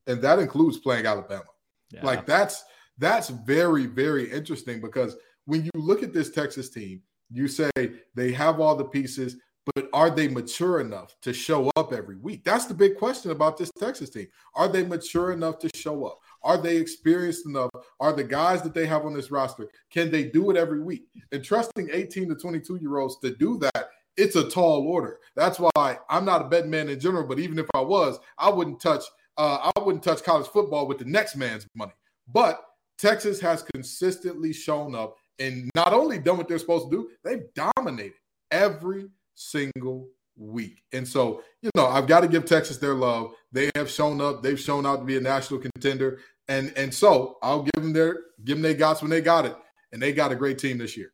and that includes playing Alabama. Yeah. Like that's that's very very interesting because when you look at this Texas team you say they have all the pieces, but are they mature enough to show up every week? That's the big question about this Texas team. Are they mature enough to show up? Are they experienced enough? Are the guys that they have on this roster, can they do it every week? And trusting 18 to 22 year olds to do that, it's a tall order. That's why I'm not a bet man in general, but even if I was, I wouldn't touch uh, I wouldn't touch college football with the next man's money. But Texas has consistently shown up and not only done what they're supposed to do, they've dominated every single week. And so, you know, I've got to give Texas their love. They have shown up. They've shown out to be a national contender. And and so I'll give them their give them their gots when they got it. And they got a great team this year.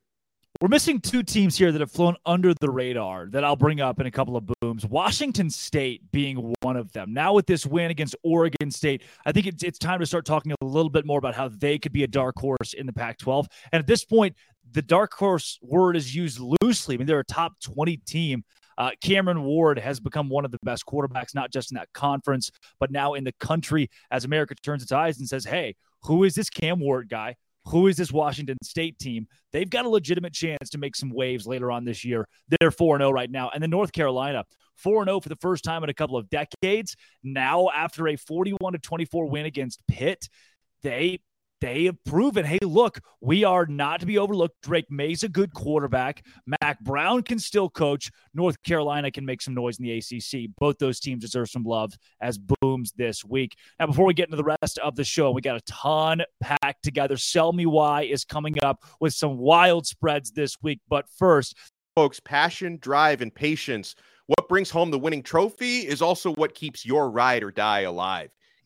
We're missing two teams here that have flown under the radar that I'll bring up in a couple of booms. Washington State being one of them. Now, with this win against Oregon State, I think it's, it's time to start talking a little bit more about how they could be a dark horse in the Pac 12. And at this point, the dark horse word is used loosely. I mean, they're a top 20 team. Uh, Cameron Ward has become one of the best quarterbacks, not just in that conference, but now in the country as America turns its eyes and says, hey, who is this Cam Ward guy? Who is this Washington State team? They've got a legitimate chance to make some waves later on this year. They're 4 0 right now. And then North Carolina, 4 0 for the first time in a couple of decades. Now, after a 41 24 win against Pitt, they they have proven, hey, look, we are not to be overlooked. Drake Maye's a good quarterback. Mack Brown can still coach. North Carolina can make some noise in the ACC. Both those teams deserve some love as booms this week. Now, before we get into the rest of the show, we got a ton packed together. Sell Me Why is coming up with some wild spreads this week. But first, folks, passion, drive, and patience. What brings home the winning trophy is also what keeps your ride or die alive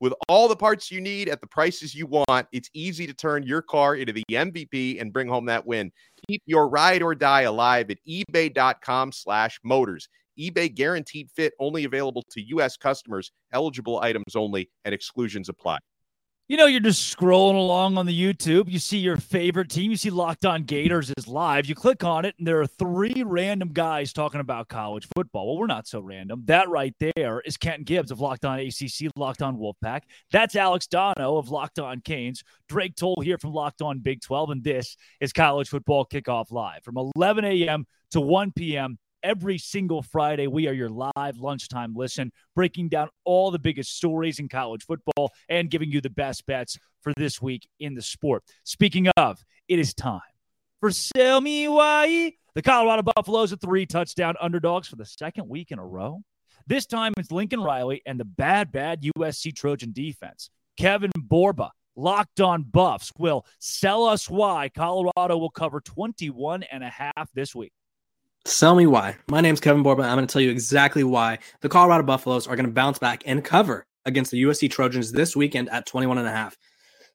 With all the parts you need at the prices you want, it's easy to turn your car into the MVP and bring home that win. Keep your ride or die alive at ebay.com slash motors. eBay guaranteed fit only available to U.S. customers, eligible items only, and exclusions apply. You know, you're just scrolling along on the YouTube. You see your favorite team. You see Locked On Gators is live. You click on it, and there are three random guys talking about college football. Well, we're not so random. That right there is Kenton Gibbs of Locked On ACC, Locked On Wolfpack. That's Alex Donno of Locked On Canes. Drake Toll here from Locked On Big 12. And this is College Football Kickoff Live from 11 a.m. to 1 p.m every single Friday. We are your live lunchtime listen, breaking down all the biggest stories in college football and giving you the best bets for this week in the sport. Speaking of, it is time for Sell Me Why. The Colorado Buffaloes are three touchdown underdogs for the second week in a row. This time it's Lincoln Riley and the bad, bad USC Trojan defense. Kevin Borba, locked on buffs, will sell us why Colorado will cover 21 and a half this week. Sell me why. My name's Kevin Borba. I'm going to tell you exactly why the Colorado Buffaloes are going to bounce back and cover against the USC Trojans this weekend at 21 and a half.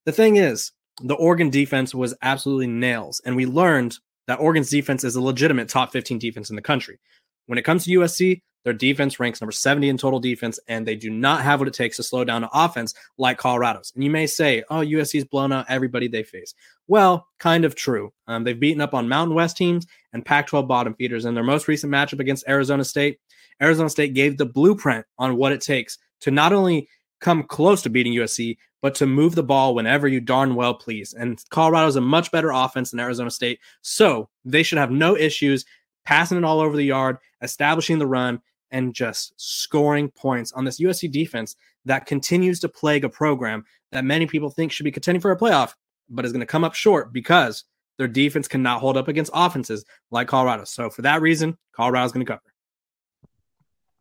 The thing is, the Oregon defense was absolutely nails, and we learned that Oregon's defense is a legitimate top 15 defense in the country. When it comes to USC, their defense ranks number 70 in total defense, and they do not have what it takes to slow down an offense like Colorado's. And you may say, oh, USC's blown out everybody they face. Well, kind of true. Um, they've beaten up on Mountain West teams and Pac 12 bottom feeders. In their most recent matchup against Arizona State, Arizona State gave the blueprint on what it takes to not only come close to beating USC, but to move the ball whenever you darn well please. And Colorado's a much better offense than Arizona State. So they should have no issues passing it all over the yard, establishing the run, and just scoring points on this USC defense that continues to plague a program that many people think should be contending for a playoff, but is going to come up short because their defense cannot hold up against offenses like Colorado. So for that reason, Colorado's going to cover.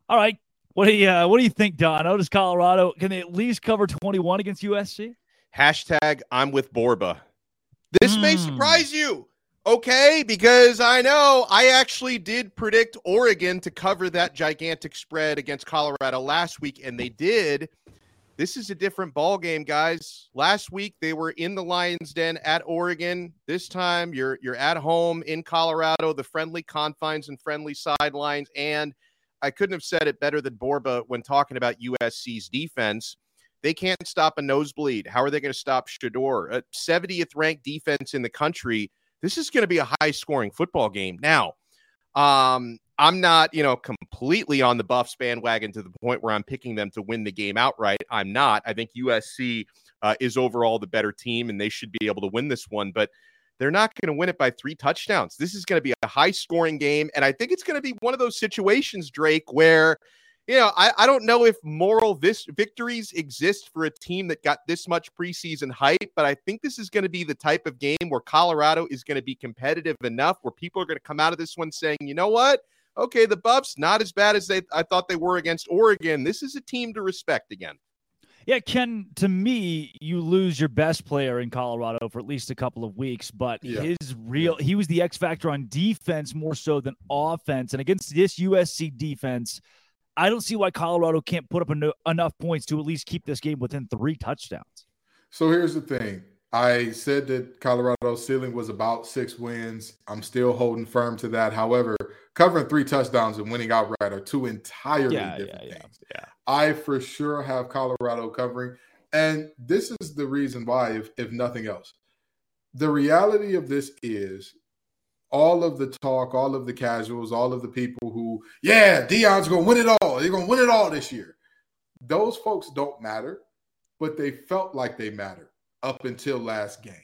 All right. What do you uh, What do you think, Don? How does Colorado can they at least cover twenty one against USC? Hashtag I'm with Borba. This mm. may Hmm. surprise you. Okay, because I know I actually did predict Oregon to cover that gigantic spread against Colorado last week, and they did. This is a different ball game, guys. Last week they were in the Lions' Den at Oregon. This time you're you're at home in Colorado, the friendly confines and friendly sidelines. And I couldn't have said it better than Borba when talking about USC's defense. They can't stop a nosebleed. How are they going to stop Shedeur? A 70th ranked defense in the country this is going to be a high scoring football game. Now, um, I'm not, you know, completely on the Buffs bandwagon to the point where I'm picking them to win the game outright. I'm not. I think USC uh, is overall the better team and they should be able to win this one, but they're not going to win it by three touchdowns. This is going to be a high scoring game. And I think it's going to be one of those situations, Drake, where you know, I, I don't know if moral vis- victories exist for a team that got this much preseason hype, but I think this is going to be the type of game where Colorado is going to be competitive enough where people are going to come out of this one saying, you know what? Okay, the Buffs not as bad as they I thought they were against Oregon. This is a team to respect again. Yeah, Ken, to me, you lose your best player in Colorado for at least a couple of weeks, but Yeah. his real he was the X factor on defense more so than offense. And against this USC defense, I don't see why Colorado can't put up eno- enough points to at least keep this game within three touchdowns. So here's the thing. I said that Colorado's ceiling was about six wins. I'm still holding firm to that. However, covering three touchdowns and winning outright are two entirely Yeah, different yeah, things. yeah. I for sure have Colorado covering. And this is the reason why, if, if nothing else. The reality of this is all of the talk, all of the casuals, all of the people who, yeah, Deion's to win it all. They're to win it all this year. Those folks don't matter, but they felt like they mattered up until last game.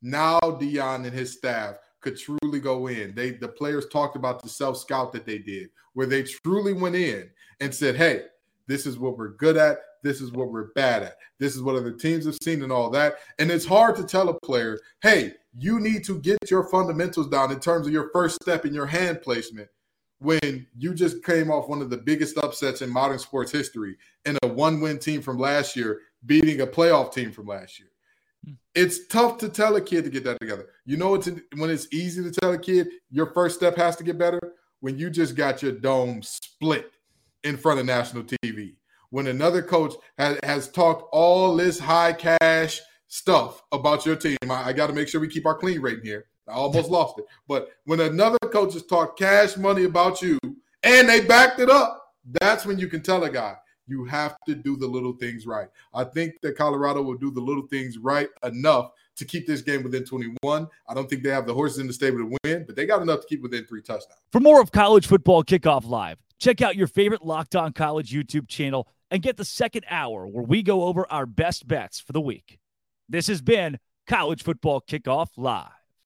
Now Dion and his staff could truly go in. They the players talked about the self scout that they did, where they truly went in and said, "Hey, this is what we're good at. This is what we're bad at. This is what other teams have seen and all that." And it's hard to tell a player, "Hey, you need to get your fundamentals down in terms of your first step in your hand placement." When you just came off one of the biggest upsets in modern sports history and a one-win team from last year beating a playoff team from last year hmm. it's tough to tell a kid to get that together. You know, it's when it's easy to tell a kid your first step has to get better when you just got your dome split in front of national TV. When another coach has, has talked all this high cash stuff about your team, I, I got to make sure we keep our clean rating here. I almost lost it. But when another coach has talked cash money about you and they backed it up, that's when you can tell a guy, you have to do the little things right. I think that Colorado will do the little things right enough to keep this game within 21. I don't think they have the horses in the stable to win, but they got enough to keep within three touchdowns. For more of college football kickoff live, check out your favorite Locked On College YouTube channel and get the second hour where we go over our best bets for the week. This has been College Football Kickoff Live.